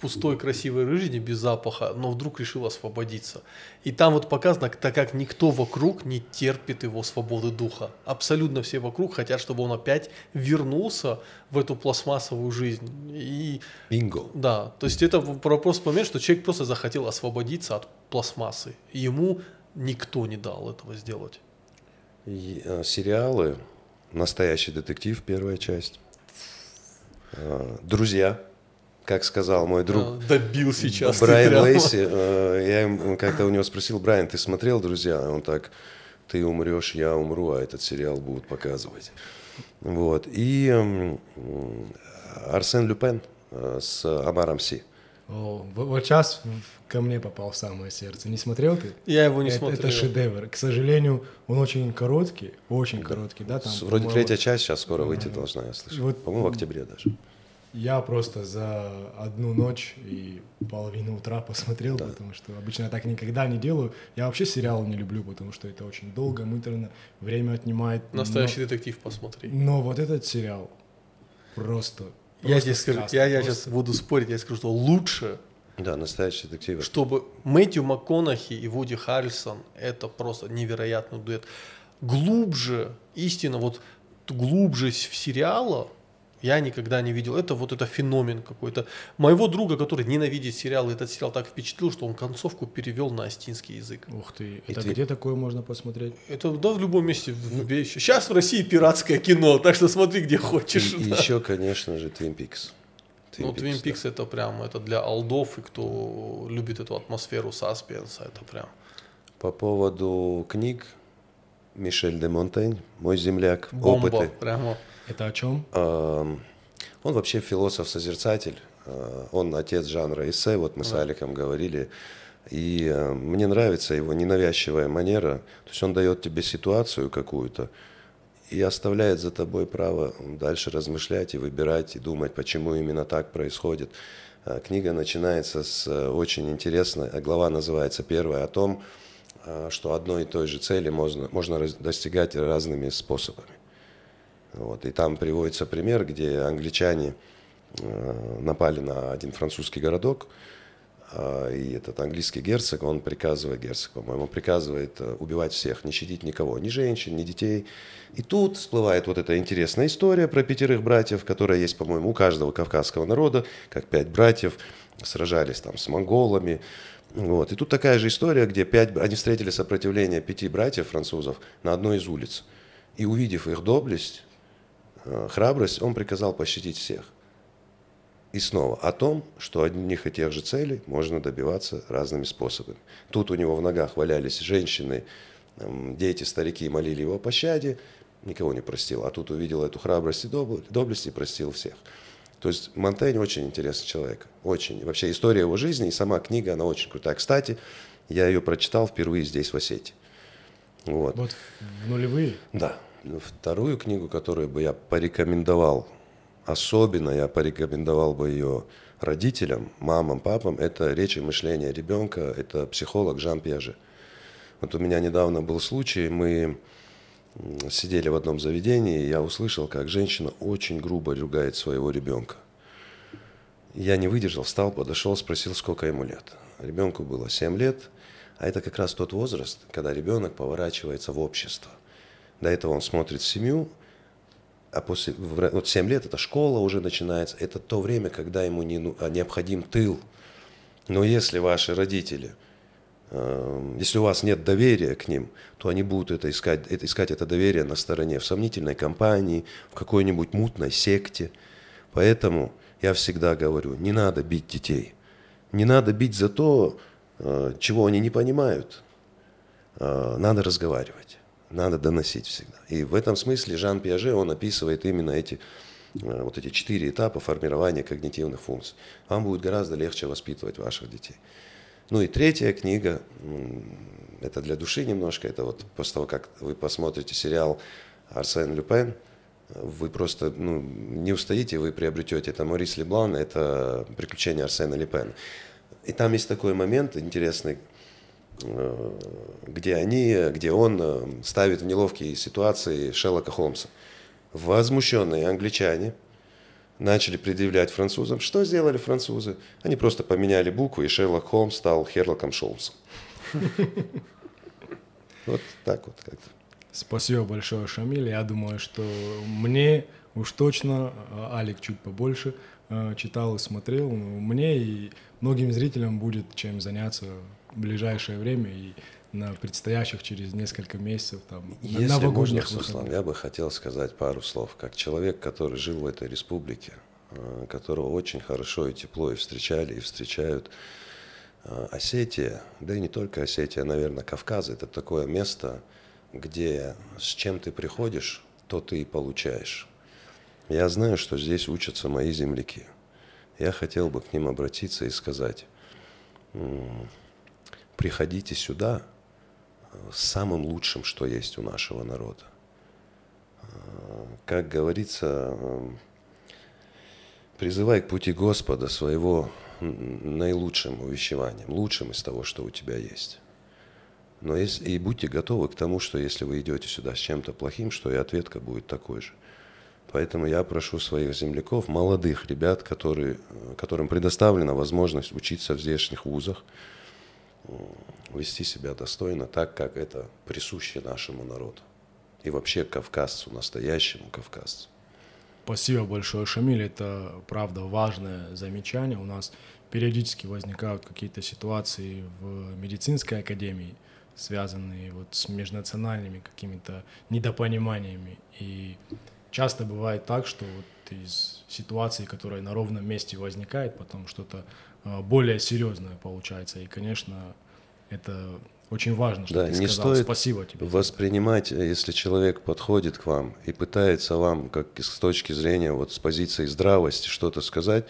пустой красивой жизни без запаха, но вдруг решил освободиться. И там вот показано, так как никто вокруг не терпит его свободы духа. Абсолютно все вокруг хотят, чтобы он опять вернулся в эту пластмассовую жизнь. И, Бинго. Да, то есть это вопрос момент, что человек просто захотел освободиться от пластмассы. И ему никто не дал этого сделать. И, э, сериалы «Настоящий детектив», первая часть. Э, «Друзья», как сказал мой друг. А, добил сейчас. Брайан Лейси. Э, я как-то у него спросил, Брайан, ты смотрел «Друзья»? Он так, ты умрешь, я умру, а этот сериал будут показывать. Вот. И Арсен Люпен э, с Амаром Си. О, вот сейчас ко мне попал в самое сердце. Не смотрел ты? Я его не это, смотрел. Это шедевр. К сожалению, он очень короткий, очень короткий, да? Там, Вроде третья часть сейчас скоро выйти должна, я слышу. Вот, По-моему, в октябре даже. Я просто за одну ночь и половину утра посмотрел, да. потому что обычно я так никогда не делаю. Я вообще сериалы не люблю, потому что это очень долго, муторно, время отнимает. Настоящий но... детектив посмотри. Но вот этот сериал просто... просто я, здесь скажу, я, я сейчас буду спорить, я скажу, что лучше да, настоящий детектив. Чтобы Мэтью МакКонахи и Вуди Харрельсон это просто невероятный дуэт. Глубже, истина, вот глубже в сериала я никогда не видел. Это вот это феномен какой-то. Моего друга, который ненавидит сериалы, этот сериал так впечатлил, что он концовку перевел на астинский язык. Ух ты, это ты... где такое можно посмотреть? Это да, в любом месте. Ну, Сейчас в России пиратское кино, так что смотри где хочешь. И, да. еще, конечно же, Twin Peaks. Twin ну, Peaks, Twin Peaks да. это прям, это для алдов, и кто любит эту атмосферу саспенса, это прям. По поводу книг, Мишель де Монтень, мой земляк, Бомба, опыты. прямо. Это о чем? Он вообще философ-созерцатель, а, он отец жанра эссе, вот мы с Аликом говорили. И а, мне нравится его ненавязчивая манера. То есть он дает тебе ситуацию какую-то и оставляет за тобой право дальше размышлять и выбирать, и думать, почему именно так происходит. А, книга начинается с э, очень интересной, глава называется первая о том, что одной и той же цели можно, можно достигать разными способами. Вот. И там приводится пример, где англичане э, напали на один французский городок, э, и этот английский герцог, он приказывает, герцог, по-моему, приказывает э, убивать всех, не щадить никого, ни женщин, ни детей. И тут всплывает вот эта интересная история про пятерых братьев, которая есть, по-моему, у каждого кавказского народа, как пять братьев сражались там с монголами. Вот. И тут такая же история, где пять, они встретили сопротивление пяти братьев французов на одной из улиц. И увидев их доблесть, храбрость, он приказал пощадить всех. И снова о том, что одних и тех же целей можно добиваться разными способами. Тут у него в ногах валялись женщины, эм, дети, старики молили его о пощаде, никого не простил. А тут увидел эту храбрость и доблесть и простил всех. То есть Монтень очень интересный человек. Очень. Вообще история его жизни и сама книга, она очень крутая. Кстати, я ее прочитал впервые здесь, в Осетии. Вот. Вот в нулевые? Да. Вторую книгу, которую бы я порекомендовал, особенно я порекомендовал бы ее родителям, мамам, папам, это «Речь и мышление ребенка», это психолог Жан Пьяже. Вот у меня недавно был случай, мы сидели в одном заведении, и я услышал, как женщина очень грубо ругает своего ребенка. Я не выдержал, встал, подошел, спросил, сколько ему лет. Ребенку было 7 лет, а это как раз тот возраст, когда ребенок поворачивается в общество. До этого он смотрит семью, а после вот 7 лет это школа уже начинается, это то время, когда ему не, ну, а, необходим тыл. Но если ваши родители, э, если у вас нет доверия к ним, то они будут это искать, это, искать это доверие на стороне, в сомнительной компании, в какой-нибудь мутной секте. Поэтому я всегда говорю, не надо бить детей. Не надо бить за то, э, чего они не понимают. Э, надо разговаривать надо доносить всегда. И в этом смысле Жан Пиаже, он описывает именно эти э, вот эти четыре этапа формирования когнитивных функций. Вам будет гораздо легче воспитывать ваших детей. Ну и третья книга, это для души немножко, это вот после того, как вы посмотрите сериал «Арсен Люпен», вы просто ну, не устоите, вы приобретете. Это Морис Леблан, это «Приключения Арсена Люпена». И там есть такой момент интересный, где они, где он э, ставит в неловкие ситуации Шерлока Холмса. Возмущенные англичане начали предъявлять французам. Что сделали французы? Они просто поменяли букву, и Шерлок Холмс стал Херлоком Шолмсом. Вот так вот как-то. Спасибо большое, Шамиль. Я думаю, что мне уж точно, а Алик чуть побольше, э, читал и смотрел. Мне и многим зрителям будет чем заняться ближайшее время и на предстоящих через несколько месяцев там Если новогодних можно, Руслан, я бы хотел сказать пару слов. Как человек, который жил в этой республике, э, которого очень хорошо и тепло и встречали, и встречают, э, Осетия, да и не только Осетия, наверное, Кавказ, это такое место, где с чем ты приходишь, то ты и получаешь. Я знаю, что здесь учатся мои земляки. Я хотел бы к ним обратиться и сказать, приходите сюда э, с самым лучшим, что есть у нашего народа. Э, как говорится, э, призывай к пути Господа своего наилучшим увещеванием, лучшим из того, что у тебя есть. Но если, и будьте готовы к тому, что если вы идете сюда с чем-то плохим, что и ответка будет такой же. Поэтому я прошу своих земляков, молодых ребят, которые, которым предоставлена возможность учиться в здешних вузах, вести себя достойно, так как это присуще нашему народу. И вообще кавказцу, настоящему кавказцу. Спасибо большое, Шамиль. Это, правда, важное замечание. У нас периодически возникают какие-то ситуации в медицинской академии, связанные вот с межнациональными какими-то недопониманиями. И часто бывает так, что вот из ситуации, которая на ровном месте возникает, потом что-то более серьезное получается. И, конечно, это очень важно, что да, ты не сказал. стоит Спасибо тебе. Воспринимать, если человек подходит к вам и пытается вам, как с точки зрения, вот с позиции здравости что-то сказать,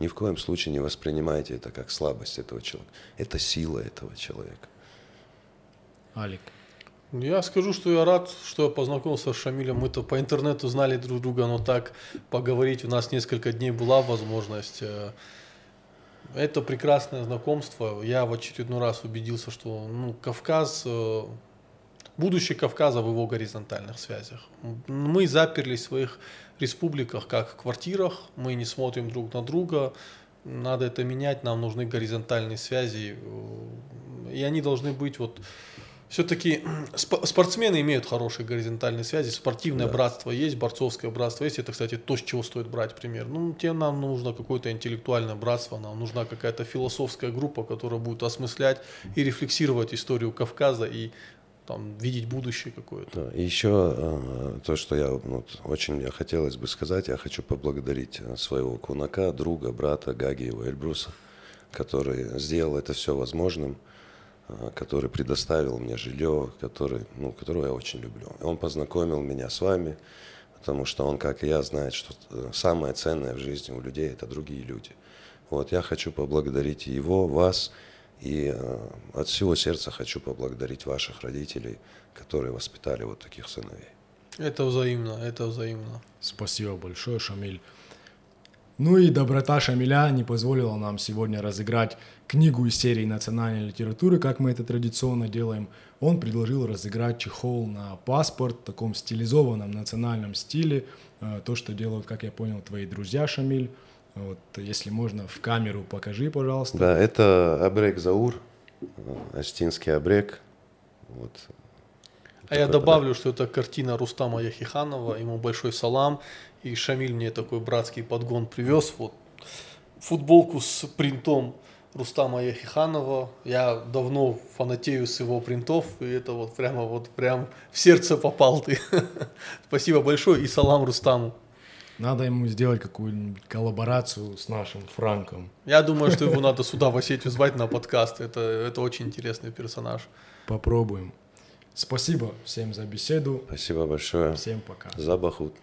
ни в коем случае не воспринимайте это как слабость этого человека. Это сила этого человека. Алик. Я скажу, что я рад, что я познакомился с Шамилем. Мы-то по интернету знали друг друга, но так поговорить у нас несколько дней была возможность. Это прекрасное знакомство. Я в очередной раз убедился, что ну, Кавказ, э, будущее Кавказа в его горизонтальных связях. Мы заперлись в своих республиках, как в квартирах, мы не смотрим друг на друга, надо это менять, нам нужны горизонтальные связи, и они должны быть вот все-таки спортсмены имеют хорошие горизонтальные связи, спортивное да. братство есть, борцовское братство есть. Это, кстати, то, с чего стоит брать пример. Ну, тем нам нужно какое-то интеллектуальное братство, нам нужна какая-то философская группа, которая будет осмыслять и рефлексировать историю Кавказа и там, видеть будущее какое-то. Да, и еще э, то, что я вот, очень мне хотелось бы сказать, я хочу поблагодарить э, своего кунака, друга, брата Гагиева Эльбруса, который сделал это все возможным. А, который предоставил мне жилье, который, ну, которого я очень люблю. Он познакомил меня с вами, потому что он, как и я, знает, что э, самое ценное в жизни у людей – это другие люди. Вот, я хочу поблагодарить его, вас, и э, от всего сердца хочу поблагодарить ваших родителей, которые воспитали вот таких сыновей. Это взаимно, это взаимно. Спасибо большое, Шамиль. Ну и доброта Шамиля не позволила нам сегодня разыграть книгу из серии национальной литературы, как мы это традиционно делаем. Он предложил разыграть чехол на паспорт в таком стилизованном национальном стиле. Э, то, что делают, как я понял, твои друзья, Шамиль. Вот, если можно, в камеру покажи, пожалуйста. Да, это Абрек Заур, Астинский Абрек. Вот. А я добавлю, что это картина Рустама Яхиханова, ему большой салам. И Шамиль мне такой братский подгон привез, вот футболку с принтом Рустама Яхиханова. Я давно фанатею с его принтов, и это вот прямо вот прям в сердце попал ты. Спасибо большое и салам Рустаму. Надо ему сделать какую-нибудь коллаборацию с нашим Франком. Я думаю, что его надо сюда в Осетию звать на подкаст. Это, это очень интересный персонаж. Попробуем. Спасибо всем за беседу. Спасибо большое. Всем пока. За Бахут.